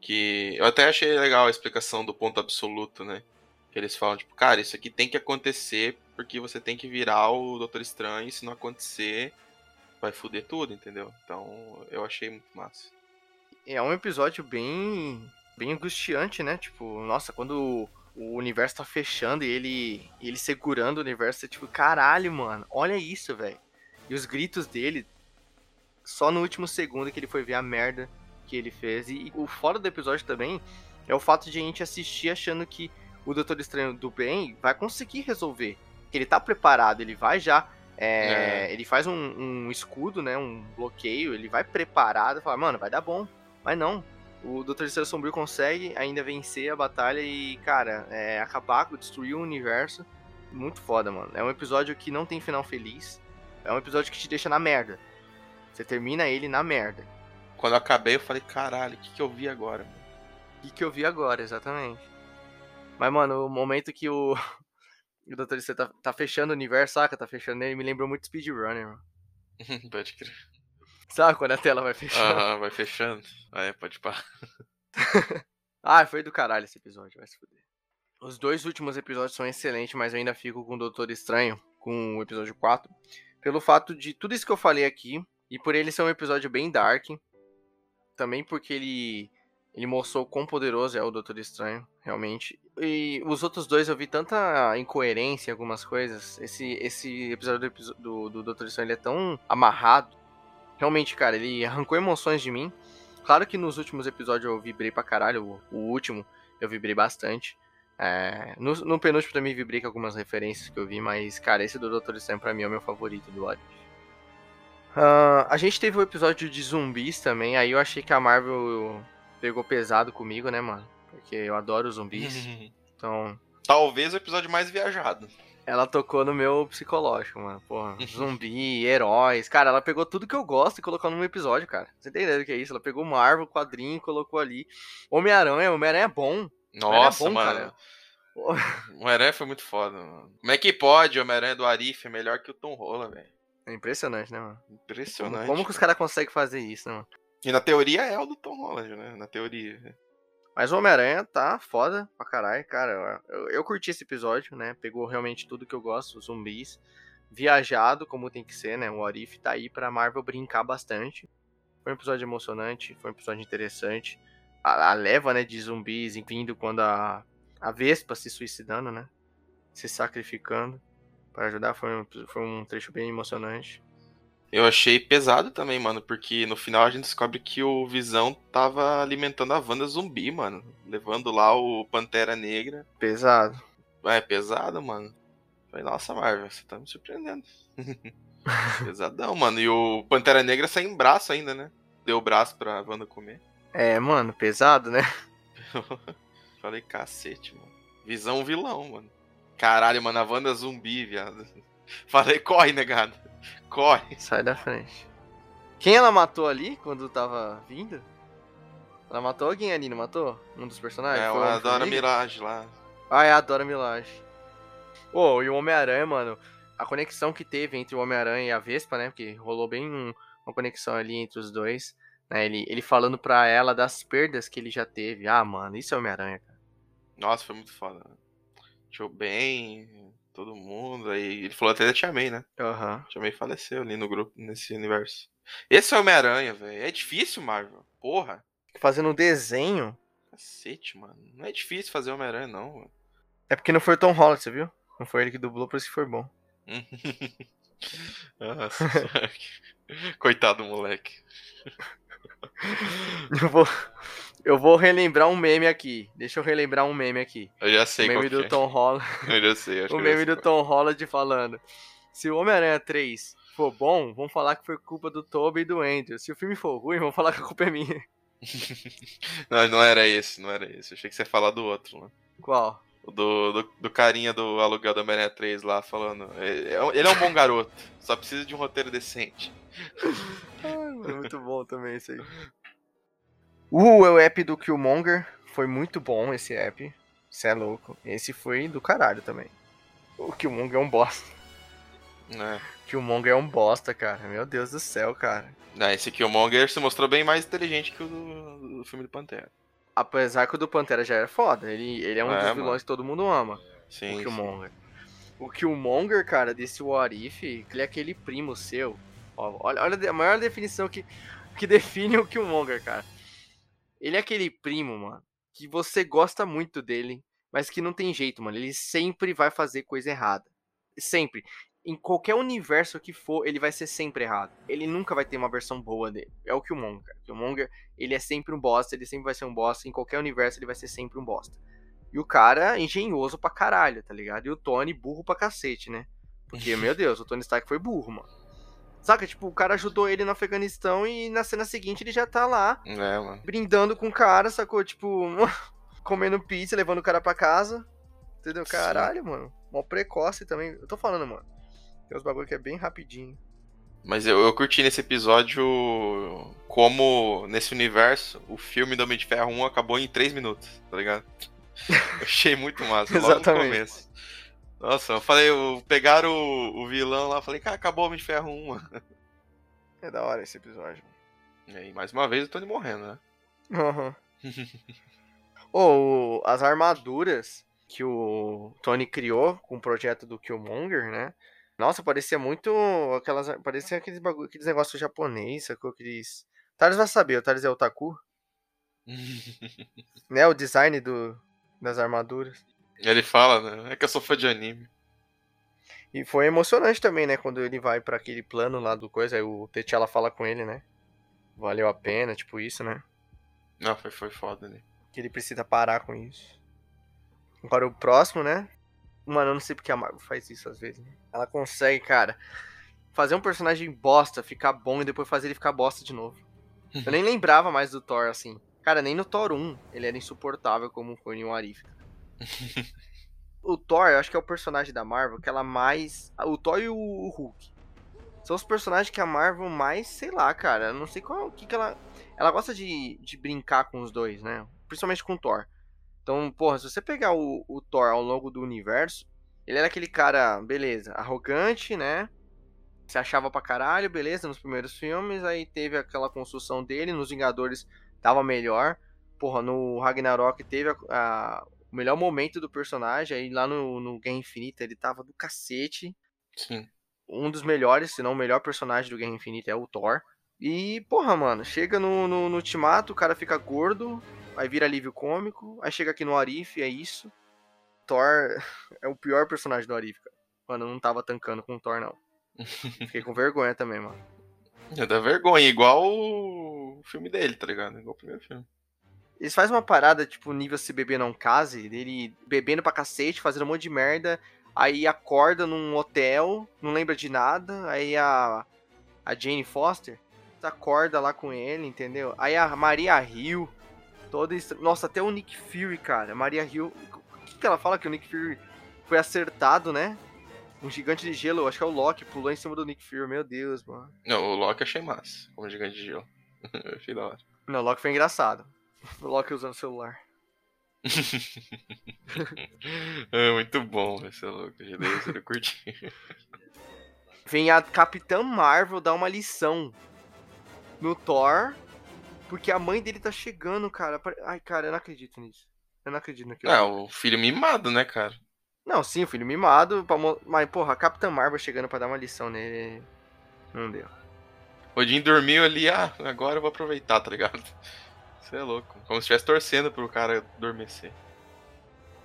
Que eu até achei legal a explicação do ponto absoluto, né? Que eles falam, tipo, cara, isso aqui tem que acontecer porque você tem que virar o Doutor Estranho, e se não acontecer, vai foder tudo, entendeu? Então, eu achei muito massa. É um episódio bem bem angustiante, né? Tipo, nossa, quando o universo tá fechando e ele, ele segurando o universo, é tipo, caralho, mano, olha isso, velho. E os gritos dele, só no último segundo que ele foi ver a merda que ele fez. E o fora do episódio também é o fato de a gente assistir achando que o Doutor Estranho do bem vai conseguir resolver. Que ele tá preparado, ele vai já. É, é. Ele faz um, um, escudo, né? Um bloqueio, ele vai preparado e fala, mano, vai dar bom. Mas não, o Dr. Estranho Sombrio consegue ainda vencer a batalha e, cara, é, acabar, destruir o universo. Muito foda, mano. É um episódio que não tem final feliz. É um episódio que te deixa na merda. Você termina ele na merda. Quando eu acabei, eu falei, caralho, o que, que eu vi agora? O que, que eu vi agora, exatamente. Mas, mano, o momento que o, o Dr. Estranho tá, tá fechando o universo, saca? Tá fechando ele, me lembrou muito Speedrunner, mano. Pode crer. Sabe quando a tela vai fechando? Vai fechando. Ah, é, pode parar. ah, foi do caralho esse episódio, vai se fuder. Os dois últimos episódios são excelentes, mas eu ainda fico com o Doutor Estranho, com o episódio 4. Pelo fato de tudo isso que eu falei aqui, e por ele ser um episódio bem dark. Também porque ele, ele mostrou quão poderoso é o Doutor Estranho, realmente. E os outros dois eu vi tanta incoerência em algumas coisas. Esse, esse episódio do, do, do Doutor Estranho ele é tão amarrado. Realmente, cara, ele arrancou emoções de mim. Claro que nos últimos episódios eu vibrei pra caralho. O, o último eu vibrei bastante. É, no, no penúltimo também vibrei com algumas referências que eu vi, mas, cara, esse do Doutor Estranho pra mim é o meu favorito do What uh, A gente teve o um episódio de zumbis também, aí eu achei que a Marvel pegou pesado comigo, né, mano? Porque eu adoro zumbis. então. Talvez o episódio mais viajado. Ela tocou no meu psicológico, mano. Porra, zumbi, heróis. Cara, ela pegou tudo que eu gosto e colocou num episódio, cara. Você tem ideia do que é isso? Ela pegou Marvel, quadrinho e colocou ali. Homem-Aranha, Homem-Aranha é bom. Nossa, é bom, mano. Cara. O Homem-Aranha foi muito foda, mano. Como é que pode o Homem-Aranha do Arif é melhor que o Tom Holland, velho? É impressionante, né, mano? Impressionante. Como, como que os caras conseguem fazer isso, né, mano? E na teoria é o do Tom Holland, né? Na teoria. Mas o Homem-Aranha tá foda pra caralho, cara. Eu, eu, curti esse episódio, né? Pegou realmente tudo que eu gosto, os zumbis. Viajado, como tem que ser, né? O Arif tá aí pra Marvel brincar bastante. Foi um episódio emocionante, foi um episódio interessante. A, a leva, né, de zumbis vindo quando a, a Vespa se suicidando, né? Se sacrificando para ajudar. Foi um, foi um trecho bem emocionante. Eu achei pesado também, mano, porque no final a gente descobre que o Visão tava alimentando a Wanda zumbi, mano. Levando lá o Pantera Negra. Pesado. É, pesado, mano. Falei, nossa, Marvel, você tá me surpreendendo. Pesadão, mano. E o Pantera Negra sem braço ainda, né? Deu o braço pra Wanda comer. É, mano, pesado, né? Falei, cacete, mano. Visão vilão, mano. Caralho, mano, a Wanda zumbi, viado. Falei, corre, negado. Corre. Sai da frente. Quem ela matou ali quando tava vindo? Ela matou alguém ali, não matou? Um dos personagens? É, ela adora Mirage lá. Ah, é, adora Mirage. Oh, e o Homem-Aranha, mano, a conexão que teve entre o Homem-Aranha e a Vespa, né? Porque rolou bem um, uma conexão ali entre os dois. Né, ele, ele falando pra ela das perdas que ele já teve. Ah, mano, isso é Homem-Aranha, cara. Nossa, foi muito foda. Show bem, todo mundo. Aí ele falou até da Tia May, né? Aham. Uhum. Tia May faleceu ali no grupo, nesse universo. Esse é o Homem-Aranha, velho. É difícil, Marvel. Porra. Fazendo um desenho. Cacete, mano. Não é difícil fazer Homem-Aranha, não. Mano. É porque não foi o Tom Holland, você viu? Não foi ele que dublou, por isso que foi bom. Nossa, Coitado do moleque. Eu vou, eu vou relembrar um meme aqui. Deixa eu relembrar um meme aqui. Eu já sei o meme do é. Tom Holland. Eu já sei, acho O meme do Tom Holland falando: Se o Homem-Aranha 3 for bom, vamos falar que foi culpa do Toby e do Andrew. Se o filme for ruim, vamos falar que a culpa é minha. não, não era esse, não era esse. Eu achei que você ia falar do outro, mano. Qual? Do, do, do, carinha do aluguel da Homem-Aranha 3 lá falando. É, é ele é um bom garoto, só precisa de um roteiro decente. Ai, mano, muito bom também isso aí. Uh, o app do Killmonger. Foi muito bom esse app. Você é louco. Esse foi do caralho também. O Killmonger é um bosta. É. Killmonger é um bosta, cara. Meu Deus do céu, cara. Não, esse Killmonger se mostrou bem mais inteligente que o do, do filme do Pantera. Apesar que o do Pantera já era foda. Ele, ele é um é, dos vilões mano. que todo mundo ama. Sim, o Killmonger. Sim. O Killmonger, cara, desse What If, ele é aquele primo seu. Ó, olha, olha a maior definição que, que define o Killmonger, cara. Ele é aquele primo, mano, que você gosta muito dele, mas que não tem jeito, mano. Ele sempre vai fazer coisa errada. Sempre. Em qualquer universo que for, ele vai ser sempre errado. Ele nunca vai ter uma versão boa dele. É o Killmonger. O Killmonger, ele é sempre um bosta, ele sempre vai ser um bosta. Em qualquer universo, ele vai ser sempre um bosta. E o cara, engenhoso pra caralho, tá ligado? E o Tony, burro pra cacete, né? Porque, meu Deus, o Tony Stark foi burro, mano. Saca? Tipo, o cara ajudou ele no Afeganistão e na cena seguinte ele já tá lá. É, mano. Brindando com o cara, sacou? Tipo, comendo pizza, levando o cara pra casa. Entendeu? Caralho, Sim. mano. Mó precoce também. Eu tô falando, mano. Tem uns bagulho que é bem rapidinho. Mas eu, eu curti nesse episódio como, nesse universo, o filme do Homem de Ferro 1 acabou em 3 minutos, tá ligado? Eu achei muito massa, logo no começo. Nossa, eu falei, pegaram o, o vilão lá, falei, cara, acabou o Homem de Ferro 1, mano. É da hora esse episódio. E aí, mais uma vez o Tony morrendo, né? Uhum. oh, as armaduras que o Tony criou com o projeto do Killmonger, né? Nossa, parecia muito aquelas. Parecia aqueles bagulho, aqueles negócios japonês, sacou? Aqueles. Thales vai saber, o Thales é otaku. né? O design do, Das armaduras. Ele fala, né? É que eu sou fã de anime. E foi emocionante também, né? Quando ele vai para aquele plano lá do coisa, aí o T'Challa fala com ele, né? Valeu a pena, tipo isso, né? Não, foi, foi foda, né? Que ele precisa parar com isso. Agora o próximo, né? Mano, eu não sei porque a Marvel faz isso às vezes. Né? Ela consegue, cara, fazer um personagem bosta ficar bom e depois fazer ele ficar bosta de novo. Eu nem lembrava mais do Thor assim. Cara, nem no Thor 1 ele era insuportável como foi em um Arif. o Thor, eu acho que é o personagem da Marvel que ela mais. O Thor e o Hulk. São os personagens que a Marvel mais, sei lá, cara. Não sei qual que, que ela. Ela gosta de, de brincar com os dois, né? Principalmente com o Thor. Então, porra, se você pegar o, o Thor ao longo do universo, ele era aquele cara, beleza, arrogante, né? Se achava pra caralho, beleza, nos primeiros filmes. Aí teve aquela construção dele. Nos Vingadores tava melhor. Porra, no Ragnarok teve a, a o melhor momento do personagem. Aí lá no, no Guerra Infinita ele tava do cacete. Sim. Um dos melhores, se não o melhor personagem do Guerra Infinita é o Thor. E, porra, mano, chega no, no, no Ultimato, o cara fica gordo, aí vira alívio cômico, aí chega aqui no Arif, é isso. Thor é o pior personagem do Arif, cara. Mano, eu não tava tancando com o Thor, não. Fiquei com vergonha também, mano. É da vergonha, igual o filme dele, tá ligado? Igual o primeiro filme. Eles fazem uma parada, tipo, nível se beber não case, dele bebendo pra cacete, fazendo um monte de merda, aí acorda num hotel, não lembra de nada, aí a, a Jane Foster acorda lá com ele, entendeu? Aí a Maria Hill, toda. Nossa, até o Nick Fury, cara. Maria Hill. O que, que ela fala que o Nick Fury foi acertado, né? Um gigante de gelo, acho que é o Loki, pulou em cima do Nick Fury, meu Deus, mano. Não, o Loki achei massa, como gigante de gelo. achei da hora. Não, o Loki foi engraçado. O Loki usando o celular. é muito bom esse Loki, eu curti. Vem a Capitã Marvel dar uma lição no Thor, porque a mãe dele tá chegando, cara. Ai, cara, eu não acredito nisso. Eu não acredito naquilo. É, o filho mimado, né, cara? Não, sim, o filho mimado. Mas, porra, a Capitã Marvel chegando pra dar uma lição nele. Não deu. Odin dormiu ali, ah, agora eu vou aproveitar, tá ligado? Você é louco. Como se estivesse torcendo pro cara adormecer.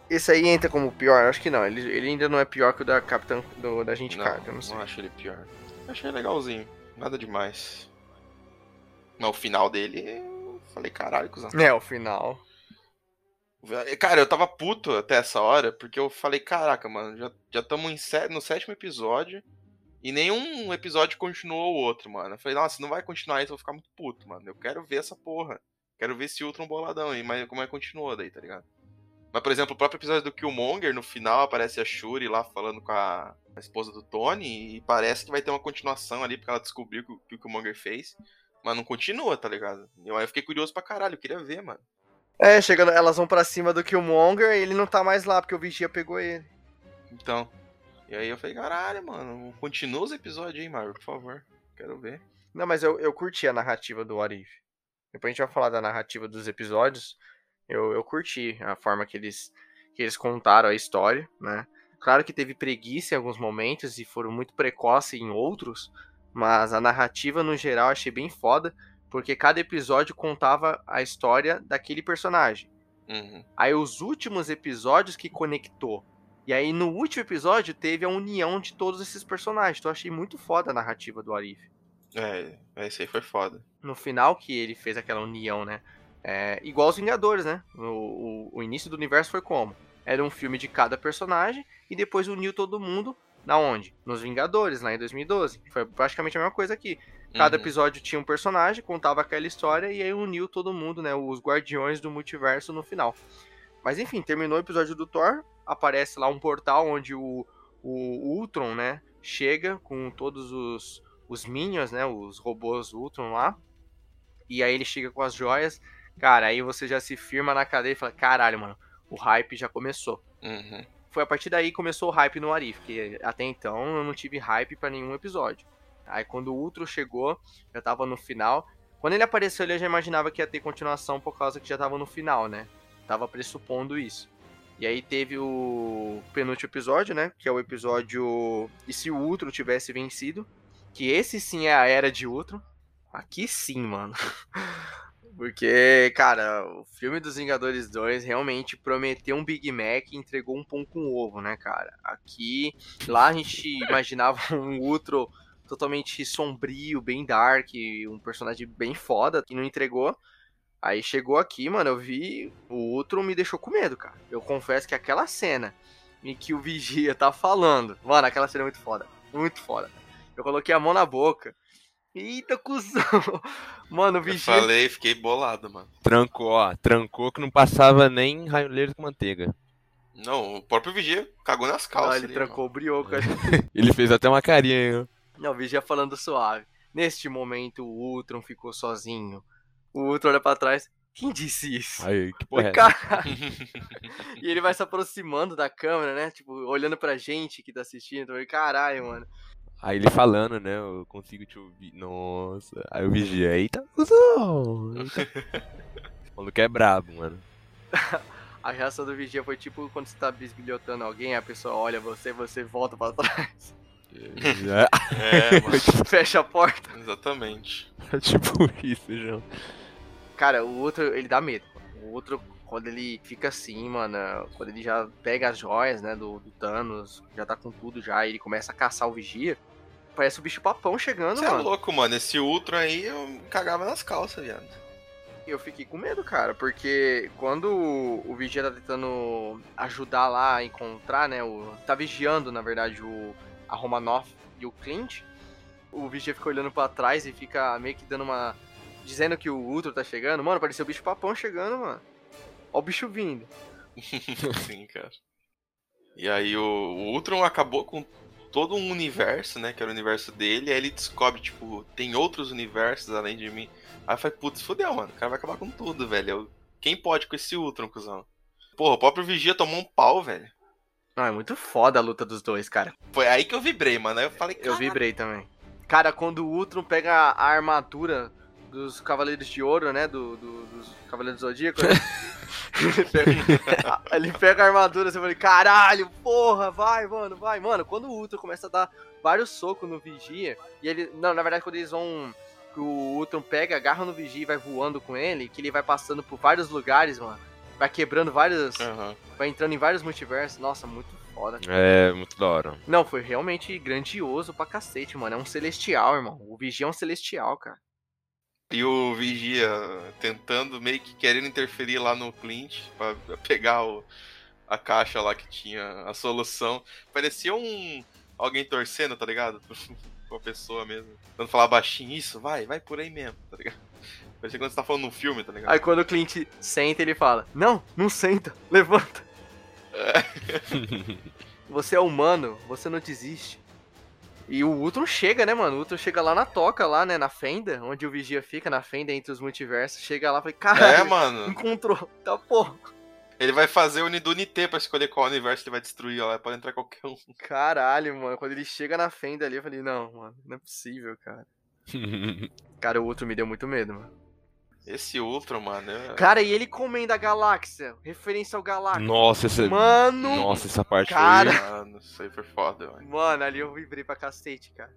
Esse aí entra como pior? Acho que não. Ele, ele ainda não é pior que o da Capitã do, da gente não, Carter, não sei. Não acho ele pior. Achei legalzinho. Nada demais. Mas o final dele, eu falei, caralho, cuzão. É, o final. Cara, eu tava puto até essa hora, porque eu falei, caraca, mano, já estamos já no sétimo episódio e nenhum episódio continuou o outro, mano. Eu falei, nossa, não vai continuar isso, eu vou ficar muito puto, mano. Eu quero ver essa porra. Quero ver esse Ultron boladão aí, mas como é que continuou daí, tá ligado? Mas, por exemplo, o próprio episódio do Killmonger, no final aparece a Shuri lá falando com a, a esposa do Tony e parece que vai ter uma continuação ali, porque ela descobriu o que o Killmonger fez. Mas não continua, tá ligado? Eu, eu fiquei curioso pra caralho, eu queria ver, mano. É, chegando, elas vão pra cima do Killmonger e ele não tá mais lá, porque o Vigia pegou ele. Então. E aí eu falei, caralho, mano, continua os episódios aí, Marvel, por favor. Quero ver. Não, mas eu, eu curti a narrativa do Arif. Depois a gente vai falar da narrativa dos episódios. Eu, eu curti a forma que eles, que eles contaram a história, né? Claro que teve preguiça em alguns momentos e foram muito precoces em outros, mas a narrativa, no geral, achei bem foda, porque cada episódio contava a história daquele personagem. Uhum. Aí os últimos episódios que conectou. E aí no último episódio teve a união de todos esses personagens. Então eu achei muito foda a narrativa do Arif. É, esse aí foi foda. No final que ele fez aquela união, né? É, igual os Vingadores, né? O, o, o, início do universo foi como? Era um filme de cada personagem e depois uniu todo mundo na onde? Nos Vingadores, lá em 2012. Foi praticamente a mesma coisa aqui. Cada uhum. episódio tinha um personagem, contava aquela história e aí uniu todo mundo, né? Os guardiões do multiverso no final. Mas enfim, terminou o episódio do Thor, aparece lá um portal onde o, o Ultron, né? Chega com todos os, os Minions, né? Os robôs Ultron lá. E aí ele chega com as joias. Cara, aí você já se firma na cadeia e fala: caralho, mano, o hype já começou. Uhum foi a partir daí que começou o hype no Arif, que até então eu não tive hype para nenhum episódio. Aí quando o Ultro chegou, já tava no final. Quando ele apareceu, eu já imaginava que ia ter continuação por causa que já tava no final, né? Tava pressupondo isso. E aí teve o penúltimo episódio, né? Que é o episódio E se o Ultro tivesse vencido? Que esse sim é a era de Ultron. Aqui sim, mano. Porque, cara, o filme dos Vingadores 2 realmente prometeu um Big Mac e entregou um pão com ovo, né, cara? Aqui, lá a gente imaginava um Ultron totalmente sombrio, bem dark, um personagem bem foda, que não entregou. Aí chegou aqui, mano, eu vi o Ultron me deixou com medo, cara. Eu confesso que aquela cena em que o Vigia tá falando, mano, aquela cena é muito foda, muito foda. Eu coloquei a mão na boca Eita, cuzão. Mano, o vigia. Eu falei, fiquei bolado, mano. Trancou, ó. Trancou que não passava nem raio com manteiga. Não, o próprio vigia cagou nas calças. Ah, ele ali, trancou mano. o brioco. ele fez até uma carinha, hein? Não, o vigia falando suave. Neste momento, o Ultron ficou sozinho. O Ultron olha pra trás. Quem disse isso? Aí, que porra é E ele vai se aproximando da câmera, né? Tipo, olhando pra gente que tá assistindo. Caralho, mano. Aí ele falando, né? Eu consigo te ouvir. Nossa. Aí eu vigia. Eita, cuzão. O maluco é brabo, mano. A reação do vigia foi tipo quando você tá bisbilhotando alguém, a pessoa olha você você volta pra trás. É, é mano. Fecha a porta. Exatamente. É tipo isso, João. Cara, o outro, ele dá medo. O outro, quando ele fica assim, mano, quando ele já pega as joias, né, do, do Thanos, já tá com tudo já, e ele começa a caçar o Vigia, parece o bicho papão chegando, Você é mano. é louco, mano. Esse Ultron aí eu cagava nas calças, viado. Eu fiquei com medo, cara, porque quando o Vigia tá tentando ajudar lá a encontrar, né, o... tá vigiando, na verdade, o a Romanoff e o Clint, o Vigia fica olhando para trás e fica meio que dando uma dizendo que o Ultron tá chegando. Mano, pareceu o bicho papão chegando, mano. Ó o bicho vindo. Sim, cara. E aí o, o Ultron acabou com todo um universo, né? Que era o universo dele. Aí ele descobre, tipo, tem outros universos além de mim. Aí eu falei, putz, fudeu, mano. O cara vai acabar com tudo, velho. Eu... Quem pode com esse Ultron, cuzão? Porra, o próprio Vigia tomou um pau, velho. Não, é muito foda a luta dos dois, cara. Foi aí que eu vibrei, mano. Aí eu falei, Eu vibrei também. Cara, quando o Ultron pega a armadura dos Cavaleiros de Ouro, né? Do, do dos Cavaleiros do Zodíaco, né? ele, pega, ele pega a armadura, você fala, caralho, porra, vai, mano, vai. Mano, quando o Ultron começa a dar vários socos no Vigia, e ele. Não, na verdade, quando eles vão. Que o Ultron pega, agarra no Vigia e vai voando com ele, que ele vai passando por vários lugares, mano. Vai quebrando vários. Uhum. Vai entrando em vários multiversos. Nossa, muito foda. Cara. É, muito da hora. Não, foi realmente grandioso pra cacete, mano. É um celestial, irmão. O Vigia é um celestial, cara. E o Vigia tentando, meio que querendo interferir lá no Clint pra pegar o, a caixa lá que tinha a solução. Parecia um. alguém torcendo, tá ligado? Com a pessoa mesmo. Quando falar baixinho, isso, vai, vai por aí mesmo, tá ligado? Parecia quando você tá falando num filme, tá ligado? Aí quando o Clint senta, ele fala: Não, não senta, levanta. É. você é humano, você não desiste. E o Ultron chega, né, mano? O Ultron chega lá na toca, lá, né, na fenda, onde o Vigia fica, na fenda entre os multiversos. Chega lá e fala, caralho, é, mano. encontrou. Tá, porra. Ele vai fazer o Nidunité pra escolher qual universo ele vai destruir, ó. Pode entrar qualquer um. Caralho, mano. Quando ele chega na fenda ali, eu falei, não, mano, não é possível, cara. cara, o Ultron me deu muito medo, mano. Esse Ultron, mano. É... Cara, e ele comendo a galáxia. Referência ao Galáxia. Nossa, essa. Mano! Nossa, essa parte cara... foi. Mano, isso aí foi foda, mano. Mano, ali eu vibrei pra cacete, cara.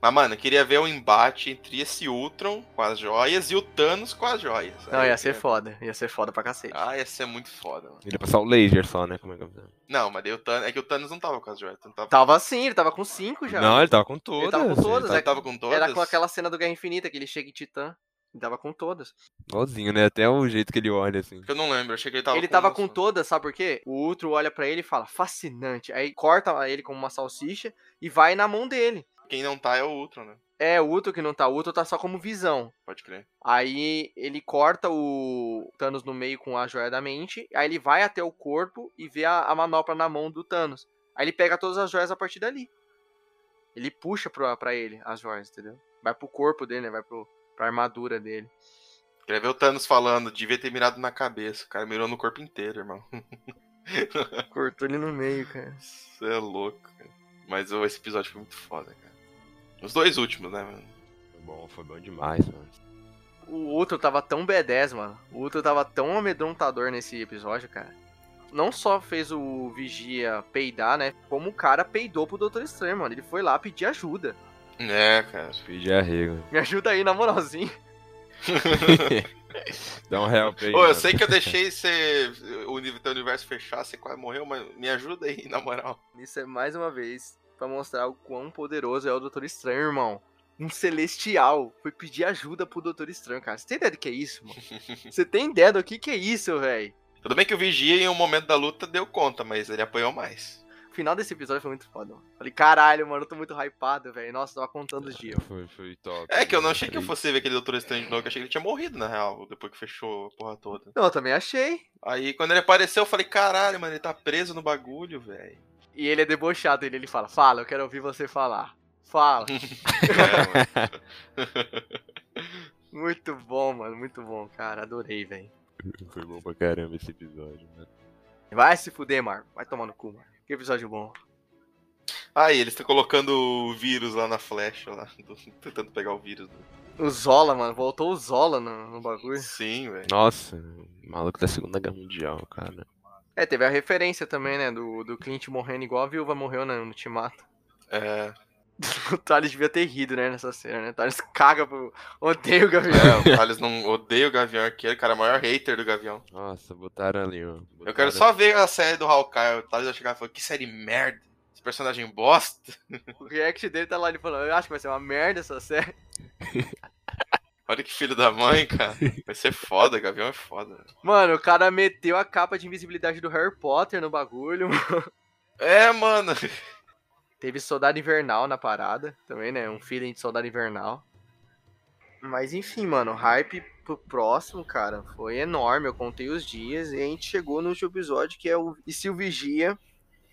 Mas, mano, eu queria ver o um embate entre esse Ultron com as joias e o Thanos com as joias. Não, ia ser foda. Ia ser foda pra cacete. Ah, ia ser muito foda, mano. Ele ia passar o laser só, né? Como é que Não, mas daí o Thanos. É que o Thanos não tava com as joias. Tava... tava sim, ele tava com cinco já. Não, ele tava com todas. Ele tava com todas. Ele, é... tava com todas? Era com aquela cena do Guerra Infinita, que ele chega em Titã. Ele tava com todas. Igualzinho, né? Até o jeito que ele olha, assim. Eu não lembro, achei que ele tava ele com tava com todas, sabe por quê? O outro olha para ele e fala, fascinante. Aí corta ele como uma salsicha e vai na mão dele. Quem não tá é o Ultron, né? É, o Ultron que não tá. O Ultron tá só como visão. Pode crer. Aí ele corta o Thanos no meio com a joia da mente. Aí ele vai até o corpo e vê a, a manopla na mão do Thanos. Aí ele pega todas as joias a partir dali. Ele puxa pra, pra ele as joias, entendeu? Vai pro corpo dele, né? Vai pro, pra armadura dele. Queria ver o Thanos falando, devia ter mirado na cabeça. O cara mirou no corpo inteiro, irmão. Cortou ele no meio, cara. Você é louco, cara. Mas esse episódio foi muito foda, cara. Os dois últimos, né, mano? Foi bom, foi bom demais, mano. O outro tava tão B10, mano. O outro tava tão amedrontador nesse episódio, cara. Não só fez o Vigia peidar, né? Como o cara peidou pro Doutor Estranho, mano. Ele foi lá pedir ajuda. É, cara. Pedir arrego. Me ajuda aí, na moralzinha. Dá um help aí. Ô, eu sei que eu deixei você, o teu universo fechar, você quase morreu, mas me ajuda aí, na moral. Isso é mais uma vez pra mostrar o quão poderoso é o Doutor Estranho, irmão. Um celestial foi pedir ajuda pro Doutor Estranho, cara. Você tem ideia do que é isso, mano? Você tem ideia do que que é isso, velho? Tudo bem que o Vigia, em um momento da luta, deu conta, mas ele apanhou mais. Final desse episódio foi muito foda, mano. Falei, caralho, mano, eu tô muito hypado, velho. Nossa, tava contando os dias. Foi, foi top. É que eu não achei que eu fosse ver aquele Doutor Estranho de novo, que eu achei que ele tinha morrido, na real, depois que fechou a porra toda. Não, eu também achei. Aí, quando ele apareceu, eu falei, caralho, mano, ele tá preso no bagulho, velho. E ele é debochado, ele, ele fala, fala, eu quero ouvir você falar. Fala. É, muito bom, mano, muito bom, cara. Adorei, velho. Foi bom pra caramba esse episódio, mano. Vai se fuder, Marco. Vai tomar no cu, mano. Que episódio bom. Aí, eles estão colocando o vírus lá na flecha, lá, do- tentando pegar o vírus. O Zola, mano. Voltou o Zola no, no bagulho. Sim, velho. Nossa, maluco da Segunda Guerra Mundial, cara. É, teve a referência também, né? Do, do Clint morrendo igual a viúva morreu né, no Ultimato. É, O Thales devia ter rido, né, nessa cena, né? O Thales caga pro. Odeio o Gavião. é, o Thales não odeia o Gavião aqui, ele, cara, é o maior hater do Gavião. Nossa, botaram ali, ó. Eu quero só ver a série do Hawkeye. O Thales vai chegar e falar, que série merda. Esse personagem bosta. O react dele tá lá ele falando, eu acho que vai ser uma merda essa série. Olha que filho da mãe, cara. Vai ser foda, Gavião é foda. Mano, o cara meteu a capa de invisibilidade do Harry Potter no bagulho. É, mano. Teve Soldado Invernal na parada também, né? Um feeling de Soldado Invernal. Mas enfim, mano, o hype pro próximo, cara, foi enorme. Eu contei os dias e a gente chegou no último episódio que é o. E se o Vigia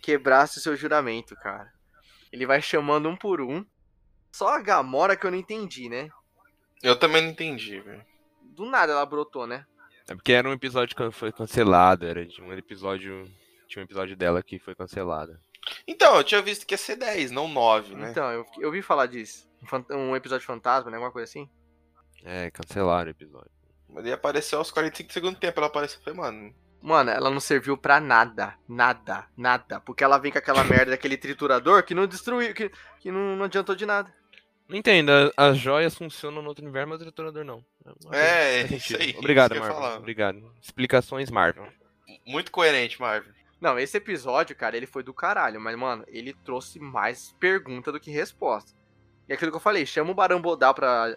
quebrasse o seu juramento, cara? Ele vai chamando um por um. Só a Gamora que eu não entendi, né? Eu também não entendi, velho. Do nada ela brotou, né? É porque era um episódio que foi cancelado, era de um episódio. Tinha um episódio dela que foi cancelado. Então, eu tinha visto que ia ser 10, não 9, né? Então, eu, eu ouvi falar disso. Um episódio fantasma, né? Alguma coisa assim. É, cancelaram o episódio. Mas ele apareceu aos 45 segundos do tempo. Ela apareceu e falei, mano. Mano, ela não serviu pra nada. Nada, nada. Porque ela vem com aquela merda daquele triturador que não destruiu, que, que não, não adiantou de nada. Não entendo, a- as joias funcionam no outro universo, mas o triturador não. É, faz isso aí, Obrigado, isso Marvel. Obrigado. Explicações, Marvel. Muito coerente, Marvel. Não, esse episódio, cara, ele foi do caralho. Mas, mano, ele trouxe mais pergunta do que resposta. E é aquilo que eu falei, chama o Barão Bodal pra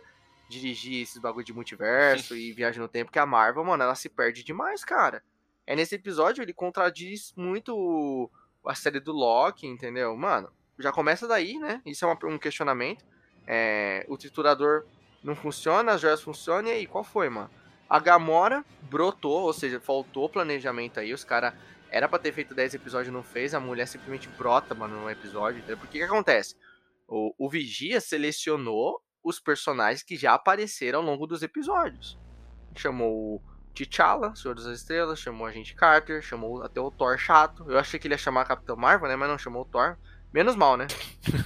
dirigir esses bagulho de multiverso e viagem no tempo, que a Marvel, mano, ela se perde demais, cara. É nesse episódio, ele contradiz muito a série do Loki, entendeu? Mano, já começa daí, né? Isso é uma- um questionamento. É, o triturador não funciona, as joias funcionam, e aí, qual foi, mano? A Gamora brotou, ou seja, faltou planejamento aí, os caras era pra ter feito 10 episódios não fez, a mulher simplesmente brota, mano, no episódio. Porque o que acontece? O, o Vigia selecionou os personagens que já apareceram ao longo dos episódios. Chamou o T'Challa, Senhor das Estrelas, chamou a gente Carter, chamou até o Thor chato. Eu achei que ele ia chamar a Capitão Marvel, né? Mas não, chamou o Thor. Menos mal, né?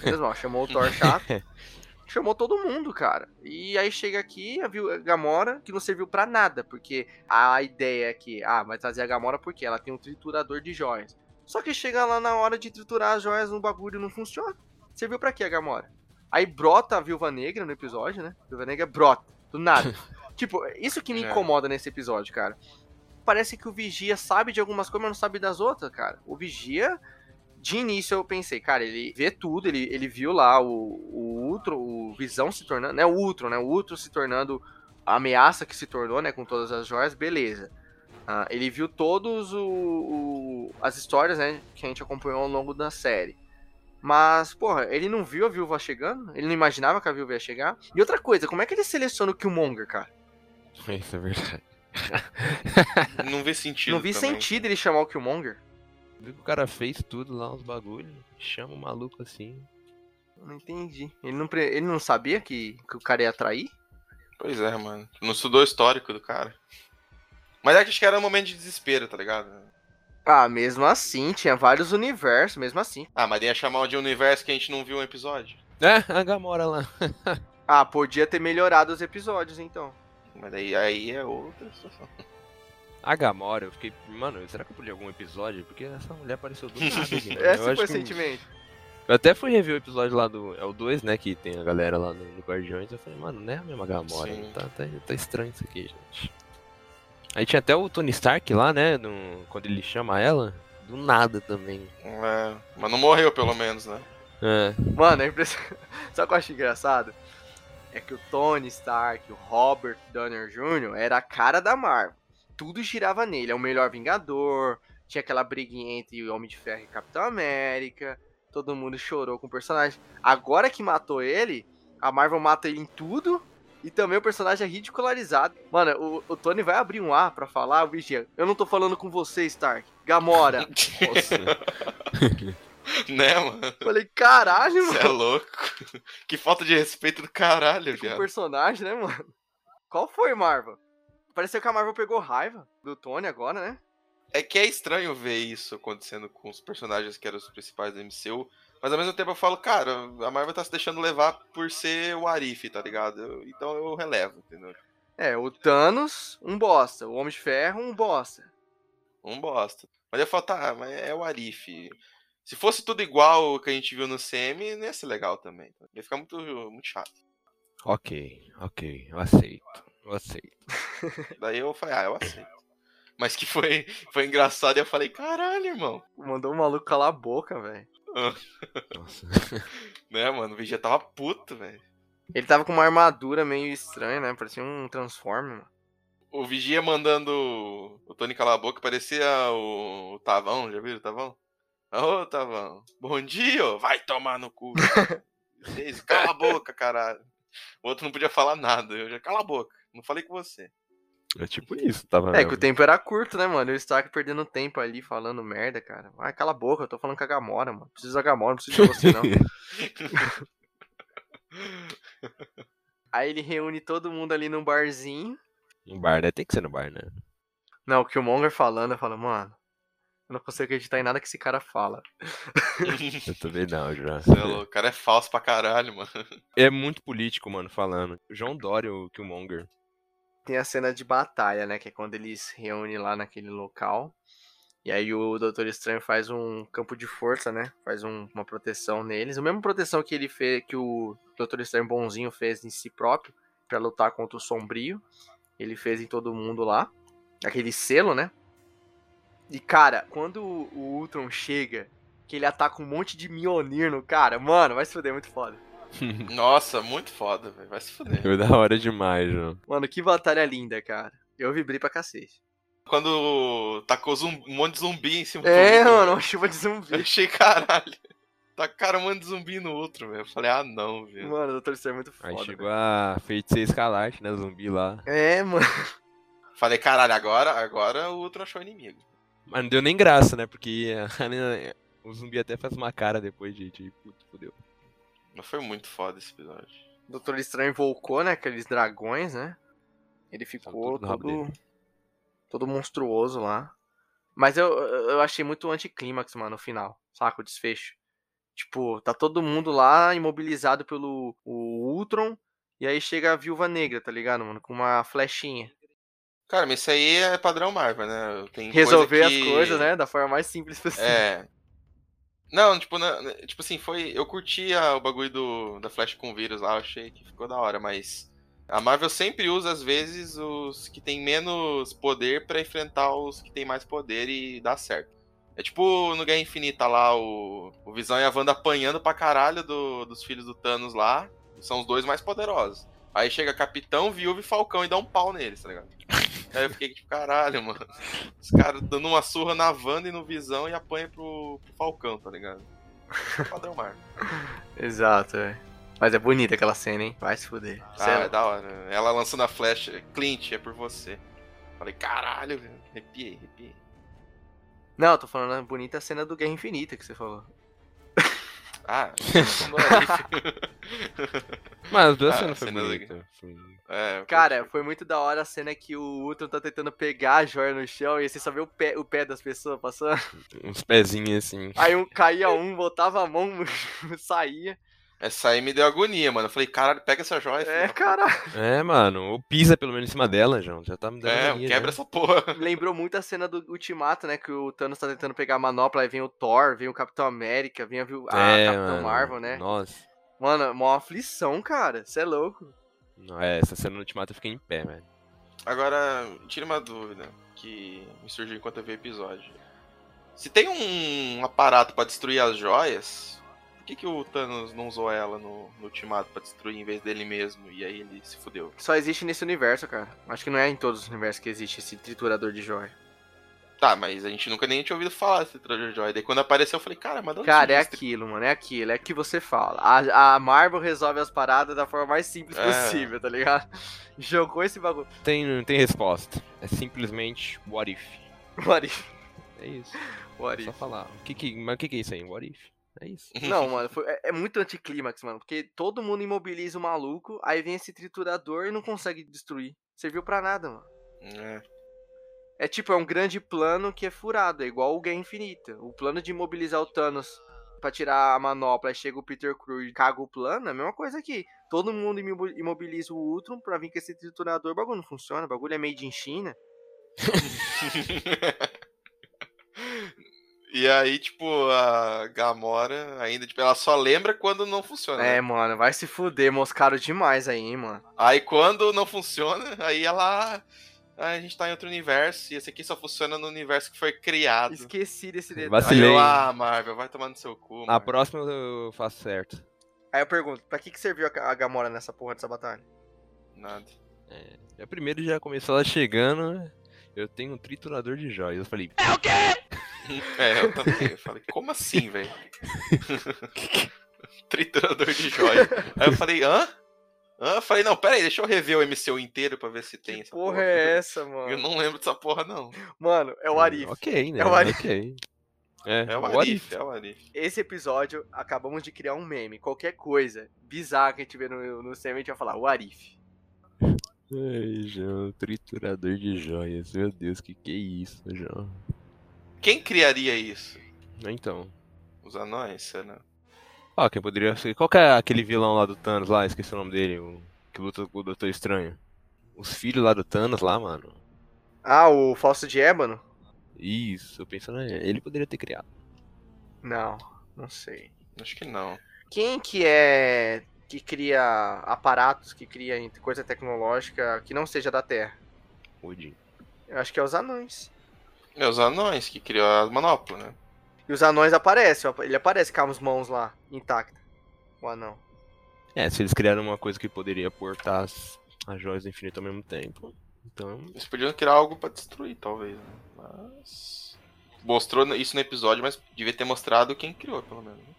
Menos mal, chamou o Thor chato. Chamou todo mundo, cara. E aí chega aqui a a Gamora, que não serviu pra nada, porque a ideia é que, ah, vai trazer a Gamora porque ela tem um triturador de joias. Só que chega lá na hora de triturar as joias no bagulho não funciona. Serviu pra quê a Gamora? Aí brota a Viúva Negra no episódio, né? Viúva Negra brota, do nada. tipo, isso que me É. incomoda nesse episódio, cara. Parece que o Vigia sabe de algumas coisas, mas não sabe das outras, cara. O Vigia, de início eu pensei, cara, ele vê tudo, ele, ele viu lá o, o Ultron, o Visão se tornando, né? O Ultron, né? O Ultron se tornando a ameaça que se tornou, né? Com todas as joias, beleza. Ah, ele viu todos o, o- as histórias, né? Que a gente acompanhou ao longo da série. Mas, porra, ele não viu a viúva chegando? Ele não imaginava que a viúva ia chegar? E outra coisa, como é que ele seleciona o Killmonger, cara? Isso é verdade. Não vi sentido. não vi também. sentido ele chamar o Killmonger. Viu que o cara fez tudo lá, uns bagulhos. Chama o maluco assim. Eu Não entendi. Ele não, pre- ele não sabia que, que o cara ia atrair? Pois é, mano. Não estudou o histórico do cara. Mas é que acho que era um momento de desespero, tá ligado? Ah, mesmo assim, tinha vários universos, mesmo assim. Ah, mas ia chamar de um universo que a gente não viu um episódio. É, a Gamora lá. Ah, podia ter melhorado os episódios, então. Mas daí aí é outra situação. A Gamora, eu fiquei. Mano, será que eu pulei algum episódio? Porque essa mulher apareceu do nada aqui. mano. Esse Eu foi o sentimento. Eu até fui rever o episódio lá do. É o 2, né? Que tem a galera lá no, no Guardiões. Eu falei, mano, não é a mesma Gamora. Sim. Tá, tá, tá estranho isso aqui, gente. Aí tinha até o Tony Stark lá, né? no- quando ele chama ela. Do nada também. É, mas não morreu, pelo menos, né? É. Mano, é impressionante. Sabe o que eu acho engraçado? É que o Tony Stark, o Robert Downey Jr. era a cara da Marvel. Tudo girava nele. É o melhor Vingador. Tinha aquela briguinha entre o Homem de Ferro e Capitão América. Todo mundo chorou com o personagem. Agora que matou ele, a Marvel mata ele em tudo. E também o personagem é ridicularizado. Mano, o, o Tony vai abrir um ar pra falar, o Vigia. Eu não tô falando com você, Stark. Gamora. Né, mano? Falei, caralho, Você é mano. louco. Que falta de respeito do caralho, com o personagem, né, mano? Qual foi, Marvel? Pareceu que a Marvel pegou raiva do Tony agora, né? É que é estranho ver isso acontecendo com os personagens que eram os principais do MCU. Mas ao mesmo tempo eu falo, cara, a Marvel tá se deixando levar por ser o Arif, tá ligado? Eu- então eu relevo, entendeu? É, o Thanos, um bosta. O Homem de Ferro, um bosta. Um bosta. Mas eu falo, tá, mas é o Arif. Se fosse tudo igual o que a gente viu no CM, não ia ser legal também. tá? Ia ficar muito, muito chato. ok, ok, eu aceito. Eu aceito. Daí eu falei, ah, eu aceito. Mas que foi, foi engraçado e eu falei, caralho, irmão. Mandou o maluco calar a boca, velho. Nossa. Né, mano? O Vigia tava puto, velho. Ele tava com uma armadura meio estranha, né? Parecia um Transformer, mano. O Vigia mandando o Tony calar a boca parecia o, o Tavão, já viram o Tavão? Ô, Tavão, bom dia, vai tomar no cu. Cala a boca, caralho. O outro não podia falar nada, eu já cala a boca, não falei com você. É tipo isso, tava. É que o tempo era curto, né, mano? E o Stark perdendo tempo ali falando merda, cara. Vai, cala a boca, eu tô falando com a Gamora, mano. Preciso da Gamora, não preciso de você, não. Aí ele reúne todo mundo ali num barzinho. No bar, né? Tem que ser no bar, né? Não, o Killmonger falando, eu falo, mano, eu não consigo acreditar em nada que esse cara fala. Eu também não, já. Cê é o cara é falso pra caralho, mano. É muito político, mano, falando. O João Dória, o Killmonger. Tem a cena de batalha, né? Que é quando eles se reúnem lá naquele local. E aí o Doutor Estranho faz um campo de força, né? Faz um- uma proteção neles. A mesma proteção que ele fez, que o Doutor Estranho bonzinho fez em si próprio, pra lutar contra o Sombrio. Ele fez em todo mundo lá. Aquele selo, né? E cara, quando o o Ultron chega, que ele ataca um monte de Mionir no cara, mano, vai se fuder, é muito foda. Nossa, muito foda, velho. Vai se fuder. Foi da hora demais, João. Mano, que batalha linda, cara. Eu vibrei pra cacete. Quando tacou um monte de zumbi em cima É, do outro, mano, uma chuva de zumbi. Eu achei caralho. Tacaram um monte de zumbi no outro, velho. Eu falei, ah não, velho. Mano, o Doutor Estranho é muito Aí foda. chegou velho. a feiticeira escalarte, né? Zumbi lá. É, mano. Falei, caralho, agora, agora o outro achou inimigo. Mas não deu nem graça, né? Porque a o zumbi até faz uma cara depois de. de puto, fudeu. Mas foi muito foda esse episódio. O Doutor Estranho invocou, né? Aqueles dragões, né? Ele ficou tudo no rabo todo. Todo monstruoso lá. Mas eu, eu achei muito anticlímax, mano, no final. Saca? O desfecho. Tipo, tá todo mundo lá imobilizado pelo o Ultron. E aí chega a viúva negra, tá ligado, mano? Com uma flechinha. Cara, mas isso aí é padrão Marvel, né? Tem Resolver coisa que- as coisas, né? Da forma mais simples possível. É. Não, tipo, tipo assim, foi. Eu curti a- o bagulho do, da Flash com vírus lá, achei que ficou da hora, mas. A Marvel sempre usa, às vezes, os que tem menos poder pra enfrentar os que tem mais poder e dá certo. É tipo no Guerra Infinita lá, o, o Visão e a Wanda apanhando pra caralho do- dos filhos do Thanos lá. São os dois mais poderosos. Aí chega Capitão, Viúva e Falcão e dá um pau neles, tá ligado? Aí eu fiquei tipo, caralho, mano. Os caras dando uma surra na Wanda e no Visão e apanha pro, pro Falcão, tá ligado? Padrão Marvel. Exato, é. Mas é bonita aquela cena, hein? Vai se fuder. Ah, Sério. é da hora. Ela lançando a flecha. Clint, é por você. Falei, caralho, velho. Arrepiei, arrepiei. Não, eu tô falando a bonita cena do Guerra Infinita que você falou. Ah. Mas as duas Ah, cenas foi cena bonita. É, Cara, foi muito da hora a cena que o Ultron tá tentando pegar a joia no chão e você só vê o pé, o pé das pessoas passando. Uns pezinhos assim. Aí um caía um, botava a mão, saía. Essa aí me deu agonia, mano. Eu falei, caralho, pega essa joia. É, filho. caralho. É, mano. Ou pisa pelo menos em cima dela, João. Já tá me dando É, agonia, quebra já. essa porra. Lembrou muito a cena do Ultimato, né? Que o Thanos tá tentando pegar a manopla, aí vem o Thor, vem o Capitão América, vem a, Viu- a É, Capitão mano. Marvel, né? Nossa. Mano, uma aflição, cara. Você é louco. Não, é, essa cena no Ultimato eu fiquei em pé, velho. Agora, tira uma dúvida que me surgiu enquanto eu vi o episódio. Se tem um aparato pra destruir as joias, que, que o Thanos não usou ela no, no ultimato pra destruir em vez dele mesmo? E aí ele se fudeu. Só existe nesse universo, cara. Acho que não é em todos os universos que existe esse triturador de joia. Tá, mas a gente nunca nem tinha ouvido falar desse triturador de joia. Daí quando apareceu eu falei, cara, mas Cara, é aquilo, mano. É aquilo. É que você fala. A, a Marvel resolve as paradas da forma mais simples É. possível, tá ligado? Jogou esse bagulho. Tem, não tem resposta. É simplesmente what if. What if? É isso. What É só if? falar. O que que, mas o que, que é isso aí? What if? É isso. Não, mano, foi- é, é muito anticlímax, mano. Porque todo mundo imobiliza o maluco, aí vem esse triturador e não consegue destruir. Serviu pra nada, mano. É. É tipo, é um grande plano que é furado, é igual o Guerra Infinita. O plano de imobilizar o Thanos pra tirar a manopla, aí chega o Peter Crew e caga o plano, é a mesma coisa aqui. Todo mundo imo- imobiliza o Ultron pra vir com esse triturador, o bagulho não funciona, o bagulho é made in China. E aí, tipo, a Gamora ainda, tipo, ela só lembra quando não funciona. É, né? mano, vai se fuder, moscaram demais aí, hein, mano. Aí quando não funciona, aí ela. ah, a gente tá em outro universo e esse aqui só funciona no universo que foi criado. Esqueci desse detalhe. Aí Vacilei. ah, Marvel, vai tomar no seu cu. Na Marvel. próxima eu faço certo. Aí eu pergunto, pra que, que serviu a a Gamora nessa porra dessa batalha? Nada. É, primeiro já começou ela chegando. né? Eu tenho um triturador de joias. Eu falei, É, eu também. Eu falei, como assim, velho? Triturador de joia. Aí eu falei, hã? Hã? Eu falei, não, pera aí, deixa eu rever o MCU inteiro pra ver se tem essa Porra é essa, mano? Eu não lembro dessa porra, não. Mano, é o Arif. Ok, né? É o Arif. Ok. É, É o Arif, if. é o Arif. Esse episódio, acabamos de criar um meme. Qualquer coisa bizarra que a gente vê no, no cinema, a gente vai falar, o Arif. Ai, João, triturador de joias. Meu Deus, que que é isso, João? Quem criaria isso? Então. Os anões, será? Ó, quem poderia ser. Qual que é aquele vilão lá do Thanos lá? Esqueci o nome dele, o que luta com o Doutor Estranho. Os filhos lá do Thanos lá, mano. Ah, o Falso de Ébano? Isso, eu pensando, ele poderia ter criado. Não, não sei. Acho que não. Quem que é que cria aparatos, que cria coisa tecnológica que não seja da Terra? Odin. Eu acho que é os anões. É os anões que criou a manopla, né? E os anões aparecem, ó, ele aparece com as mãos lá, intacta. O anão. É, se eles criaram uma coisa que poderia portar as, as joias do infinito ao mesmo tempo. Então. Eles podiam criar algo pra destruir, talvez. Né? Mas. Mostrou isso no episódio, mas devia ter mostrado quem criou, pelo menos. né?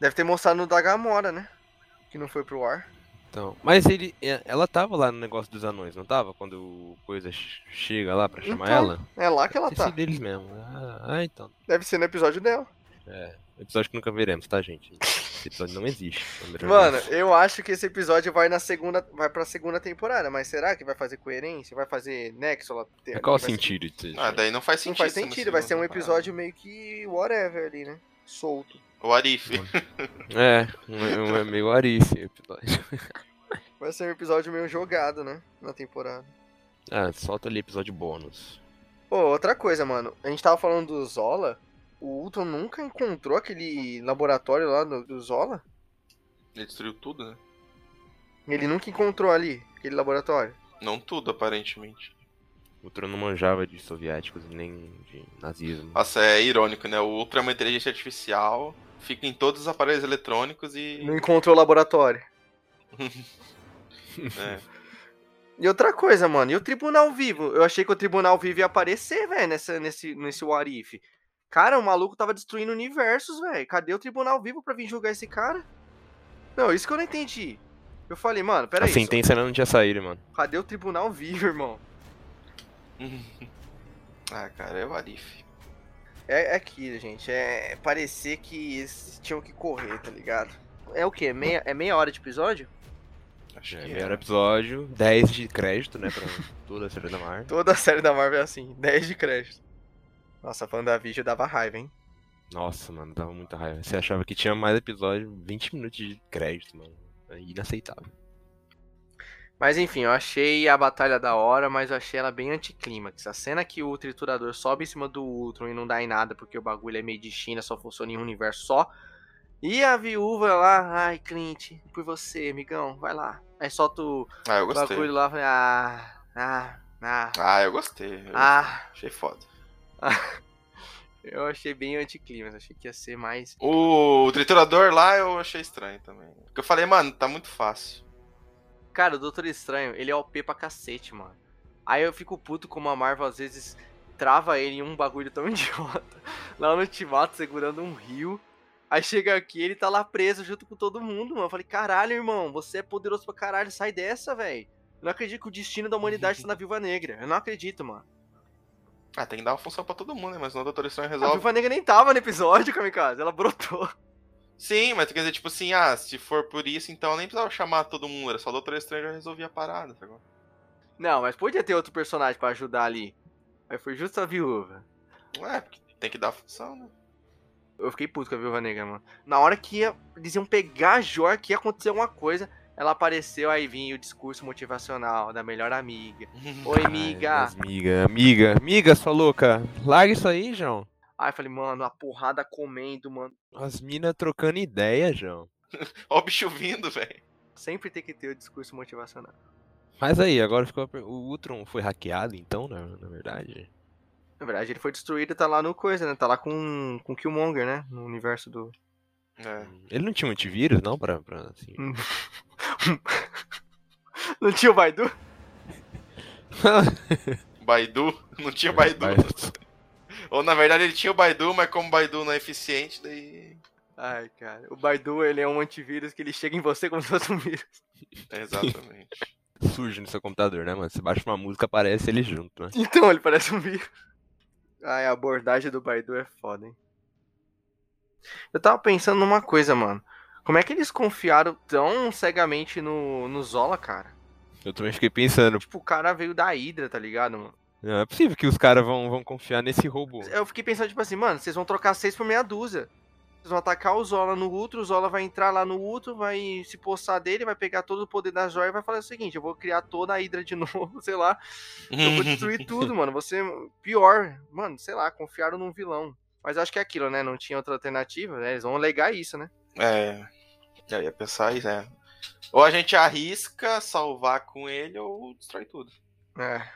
Deve ter mostrado no da Gamora, né? Que não foi pro ar. Então, mas ele, é- ela tava lá no negócio dos anões, não tava? Quando o coisa ch- chega lá pra chamar Então, ela? É lá que ela Esqueci tá. deles mesmo. Ah, ah, então. Deve ser no episódio dela. É, episódio que nunca veremos, tá, gente? Esse episódio não existe. Mano, vez. eu acho que esse episódio vai na segunda, vai pra segunda temporada, mas será que vai fazer coerência? Vai fazer nexo? lá? Mas qual o ser- sentido disso? Ah, daí não faz Não sentido. faz ser na sentido, vai ser um episódio meio que whatever ali, né? Solto. O Arif. É, um, um é meio Arice o episódio. Vai ser um episódio meio jogado, né? Na temporada. Ah, solta ali episódio bônus. Pô, outra coisa, mano. A gente tava falando do Zola. O Ultron nunca encontrou aquele laboratório lá do, do Zola? Ele destruiu tudo, né? Ele nunca encontrou ali, aquele laboratório. Não tudo, aparentemente. O Tron não manjava de soviéticos nem de nazismo. Nossa, é irônico, né? O Ultra é uma inteligência artificial, fica em todos os aparelhos eletrônicos e. Não encontrou o laboratório. é. E outra coisa, mano, e o Tribunal Vivo? Eu achei que o Tribunal Vivo ia aparecer, velho, nessa, nesse, nesse Warif. Cara, o maluco tava destruindo universos, velho. Cadê o Tribunal Vivo pra vir julgar esse cara? Não, isso que eu não entendi. Eu falei, mano, A peraí. só- sentença ainda não tinha saído, mano. Cadê o Tribunal Vivo, irmão? ah, cara, é o Arif. É, é aquilo, gente. É parecer que eles tinham que correr, tá ligado? É o quê? Meia, é meia hora de episódio? Acho É, que melhor é. episódio, 10 de crédito, né, pra toda a série da Marvel. Toda a série da Marvel é assim, 10 de crédito. Nossa, a WandaVision dava raiva, hein? Nossa, mano, dava muita raiva. Você achava que tinha mais episódio, 20 minutos de crédito, mano. É inaceitável. Mas enfim, eu achei a batalha da hora, mas eu achei ela bem anticlímax. A cena que o triturador sobe em cima do Ultron e não dá em nada porque o bagulho é meio de China, só funciona em um universo só. E a viúva lá, ai Clint, por você, amigão, vai lá. Aí solta o Ah, eu gostei. bagulho lá, falei, ah, ah, Ah, Ah, eu gostei. Eu ah, Achei foda. eu achei bem anticlimax. Achei que ia ser mais. O triturador lá eu achei estranho também. Porque eu falei, mano, tá muito fácil. Cara, o Doutor Estranho, ele é OP pra cacete, mano. Aí eu fico puto como a Marvel às vezes trava ele em um bagulho tão idiota. Lá no Ultimato, segurando um rio. Aí chega aqui, ele tá lá preso junto com todo mundo, mano. Eu falei, caralho, irmão, você é poderoso pra caralho, sai dessa, velho. Eu não acredito que o destino da humanidade tá na Viúva Negra. Eu não acredito, mano. Ah, tem que dar uma função pra todo mundo, né? Mas não o Doutor Estranho A resolve. Viúva Negra nem tava no episódio, Kamikaze. Ela brotou. Sim, mas quer dizer, tipo assim, ah, se for por isso, então eu nem precisava chamar todo mundo. Era só o Doutor Estranho já resolvia a parada, tá? Não, mas podia ter outro personagem pra ajudar ali. Aí foi justo a viúva. É, porque tem que dar função, né? Eu fiquei puto com a Viúva Negra, mano. Na hora que ia, eles iam pegar a joia, que ia acontecer alguma coisa, ela apareceu, aí vinha o discurso motivacional da melhor amiga. Oi, amiga. Ai, amiga, amiga, amiga, sua louca. Larga isso aí, João. Aí eu falei, mano, a porrada comendo, mano. As minas trocando ideia, João. Ó o bicho vindo, velho. Sempre tem que ter o discurso motivacional. Mas aí, agora ficou. O Ultron foi hackeado, então, na, na verdade? Na verdade, ele foi destruído e tá lá no coisa, né? Tá lá com, com Killmonger, né? No universo do. É. Ele não tinha um antivírus, não? Pra, pra assim... Não tinha o Baidu? Baidu? Não tinha Baidu. Ou na verdade ele tinha o Baidu, mas como o Baidu não é eficiente, daí. Ai, cara. O Baidu, ele é um antivírus que ele chega em você como se fosse um vírus. É, exatamente. Surge no seu computador, né, mano? Você baixa uma música, aparece ele junto, né? Então, ele parece um vírus. Ai, a abordagem do Baidu é foda, hein? Eu tava pensando numa coisa, mano. Como é que eles confiaram tão cegamente no, no Zola, cara? Eu também fiquei pensando, Tipo, o cara veio da Hydra, tá ligado, mano? Não é possível que os caras vão, vão confiar nesse robô. Eu fiquei pensando, tipo assim, mano, vocês vão trocar seis por meia dúzia. Vocês vão atacar o Zola no Ultro, o Zola vai entrar lá no Ultro, vai se poçar dele, vai pegar todo o poder da joia e vai falar o seguinte, eu vou criar toda a Hydra de novo, sei lá. Eu vou destruir tudo, mano. Você. Pior. Mano, sei lá, confiaram num vilão. Mas acho que é aquilo, né? Não tinha outra alternativa, né? Eles vão alegar isso, né? É. Eu ia pensar isso, é. Ou a gente arrisca salvar com ele ou destrói tudo. É.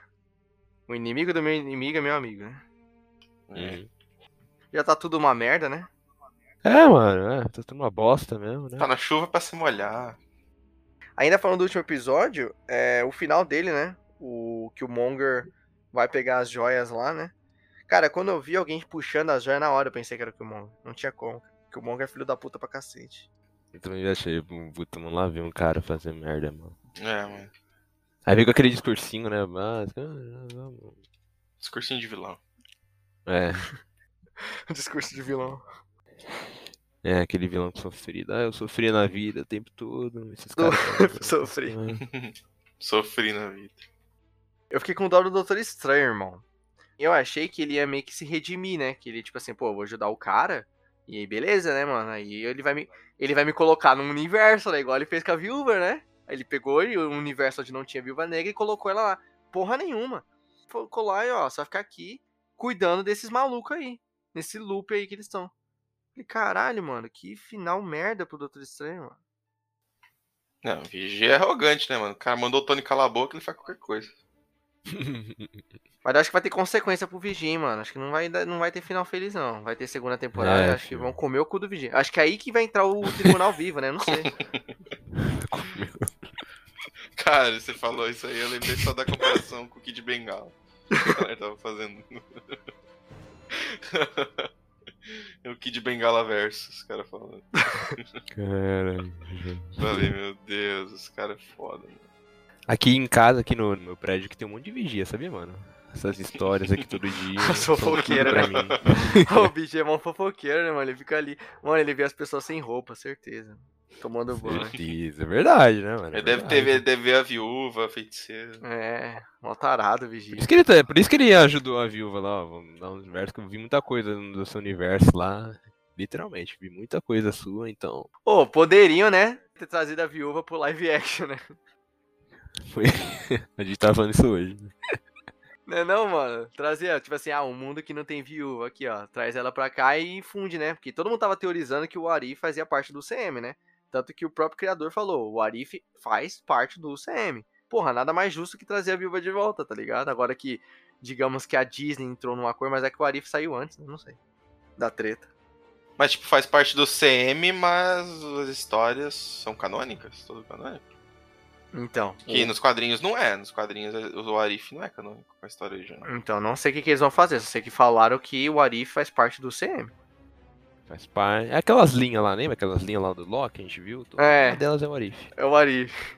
O inimigo do meu inimigo é meu amigo, né? É. Hum. Já tá tudo uma merda, né? É, mano, é, tá tudo uma bosta mesmo, né? Tá na chuva pra se molhar. Ainda falando do último episódio, é o final dele, né? O que o Monger vai pegar as joias lá, né? Cara, quando eu vi alguém puxando as joias na hora, eu pensei que era o Killmonger. Não tinha como. Que o Monger é filho da puta pra cacete. Eu também achei, puta, mano, lá ver um cara fazer merda, mano. É, mano. Aí veio com aquele discursinho, né? Mas. Discursinho de vilão. É, Discurso de vilão. é, aquele vilão sofrido. Ah, eu sofri na vida o tempo todo. Esses caras. Sofri. Sofri na vida. Eu fiquei com dó do Doutor Estranho, irmão. Eu achei que ele ia meio que se redimir, né? Que ele, tipo assim, pô, vou ajudar o cara. E aí, beleza, né, mano? Aí ele vai me, ele vai me colocar num universo, né? Igual ele fez com a viúva, né? Ele pegou e o universo onde não tinha viúva negra e colocou ela lá. Porra nenhuma. Colocou lá e, ó, só ficar aqui cuidando desses malucos aí. Nesse loop aí que eles estão. Falei, caralho, mano, que final merda pro Doutor Estranho, mano. Não, o Vigia é arrogante, né, mano? O cara mandou o Tony calar a boca ele faz qualquer coisa. Mas acho que vai ter consequência pro Vigia, hein, mano. Acho que não vai, dar- não vai ter final feliz, não. Vai ter segunda temporada. É, acho que vão comer o cu do Vigia. Acho que é aí que vai entrar o Tribunal Vivo, né? Não sei. Cara, você falou isso aí, eu lembrei só da comparação com o Kid Bengala. O cara tava fazendo. o Kid Bengala versus, os caras falando. Caralho. Falei, meu Deus, os caras é foda, mano. Aqui em casa, aqui no, meu prédio, que tem um monte de vigia, sabia, mano? Essas histórias aqui todo dia. As fofoqueiras, pra né? mim. o Vigia é mó fofoqueiro, né, mano? Ele fica ali. Mano, ele vê as pessoas sem roupa, certeza. Tomando banho. Certeza, é verdade, né, mano? É Ele deve verdade. ter, deve ver a viúva, a feiticeira. É, mó tarado o Por Vigia. isso, que ele, tá- por isso que ele ajudou a viúva lá, ó, vamos dar um universo, que eu vi muita coisa no seu universo lá. Literalmente, vi muita coisa sua, então. Ô, poderiam, né? Ter trazido a viúva pro live action, né? Foi... a gente tava falando isso hoje. Não é não, mano? Trazia, tipo assim, ah, um mundo que não tem viúva aqui, ó. Traz ela pra cá e funde, né? Porque todo mundo tava teorizando que o Arif fazia parte do CM, né? Tanto que o próprio criador falou, o Arif faz parte do CM. porra, nada mais justo que trazer a viúva de volta, tá ligado? Agora que, digamos que a Disney entrou numa cor, mas é que o Arif saiu antes, né? não sei. Da treta. Mas, tipo, faz parte do CM, mas as histórias são canônicas? Tudo canônico? Então. Que nos quadrinhos não é. Nos quadrinhos o Arif não é canônico com a história original. Então, não sei o que, que eles vão fazer. Só sei que falaram que o Arif faz parte do CM. Faz parte. É aquelas linhas lá, lembra? Aquelas linhas lá do Loki que a gente viu? É. Uma delas é o Arif. É o Arif.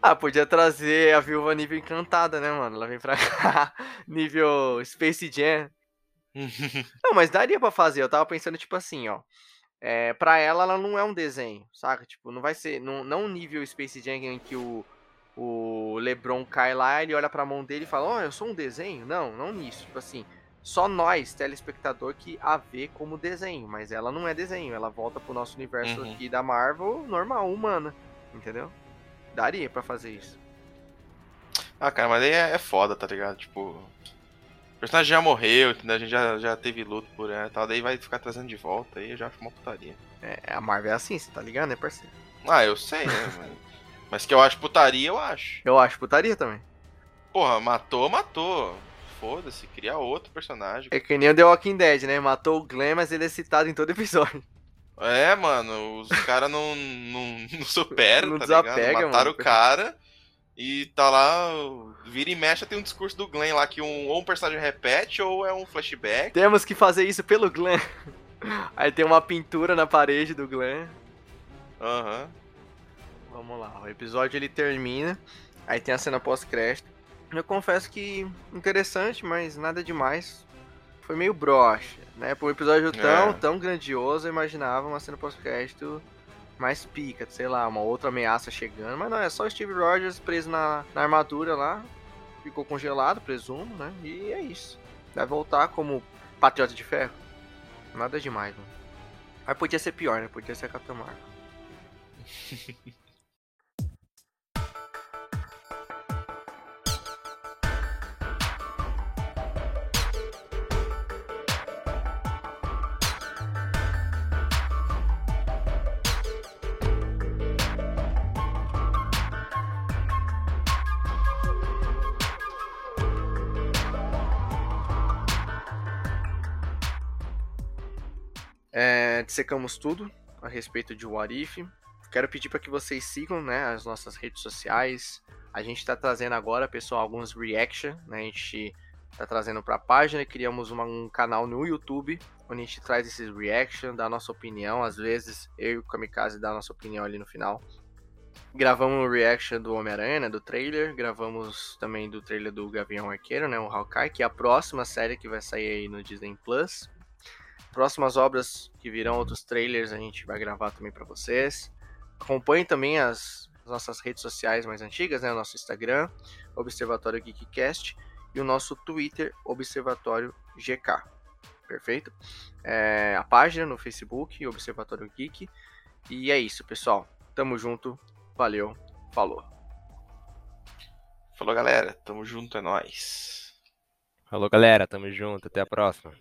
Ah, podia trazer a viúva nível encantada, né, mano? Ela vem pra cá, nível Space Jam. não, mas daria pra fazer. Eu tava pensando, tipo assim, ó. É, pra ela, ela não é um desenho, saca? Tipo, não vai ser. Não, não nível Space Jam em que o, o LeBron cai lá, ele olha pra mão dele e fala: Ó, oh, eu sou um desenho? Não, não nisso. Tipo assim, só nós, telespectador, que a vê como desenho. Mas ela não é desenho. Ela volta pro nosso universo Uhum. aqui da Marvel normal, humana. Entendeu? Daria pra fazer isso. Ah, cara, mas aí é, é foda, tá ligado? Tipo. O personagem já morreu, entendeu? A gente já, já teve luto por ela e tal. Daí vai ficar trazendo de volta aí eu já acho uma putaria. É, a Marvel é assim, você tá ligado, né, parceiro? Ah, eu sei, né? mas, mas que eu acho putaria, eu acho. Eu acho putaria também. Porra, matou, matou. Foda-se, cria outro personagem. É que nem o The Walking Dead, né? Matou o Glenn, mas ele é citado em todo episódio. É, mano, os caras não, não, não superam, Não tá ligado? desapega, Mataram mano. o cara e tá lá, vira e mexe, tem um discurso do Glenn lá que um, ou um personagem repete ou é um flashback. Temos que fazer isso pelo Glenn. Aí tem uma pintura na parede do Glenn. Aham. Vamos lá, o episódio ele termina. Aí tem a cena pós-crédito. Eu confesso que interessante, mas nada demais. Foi meio broxa, né? Por um episódio tão, É. tão grandioso, eu imaginava uma cena pós-crédito mais pica, sei lá, uma outra ameaça chegando. Mas não, é só o Steve Rogers preso na, na armadura lá. Ficou congelado, presumo, né? E é isso. Vai voltar como Patriota de Ferro. Nada demais, mano. Mas podia ser pior, né? Podia ser a Capitã Marvel. dissecamos tudo a respeito de What If. Quero pedir para que vocês sigam né, as nossas redes sociais. A gente está trazendo agora, pessoal, alguns reaction. Né, a gente está trazendo para a página. Criamos uma- um canal no YouTube onde a gente traz esses reaction, dá a nossa opinião. Às vezes eu e o Kamikaze dá a nossa opinião ali no final. Gravamos o reaction do Homem-Aranha, né, do trailer. Gravamos também do trailer do Gavião Arqueiro, né, o Hawkeye, que é a próxima série que vai sair aí no Disney Plus. Próximas obras que virão outros trailers a gente vai gravar também para vocês. Acompanhe também as, as nossas redes sociais mais antigas, né? O nosso Instagram, Observatório Geekcast, e o nosso Twitter, Observatório GK. Perfeito? É, a página no Facebook, Observatório Geek. E é isso, pessoal. Tamo junto. Valeu. Falou. Falou, galera. Tamo junto, é nóis. Falou, galera. Tamo junto. Até a próxima.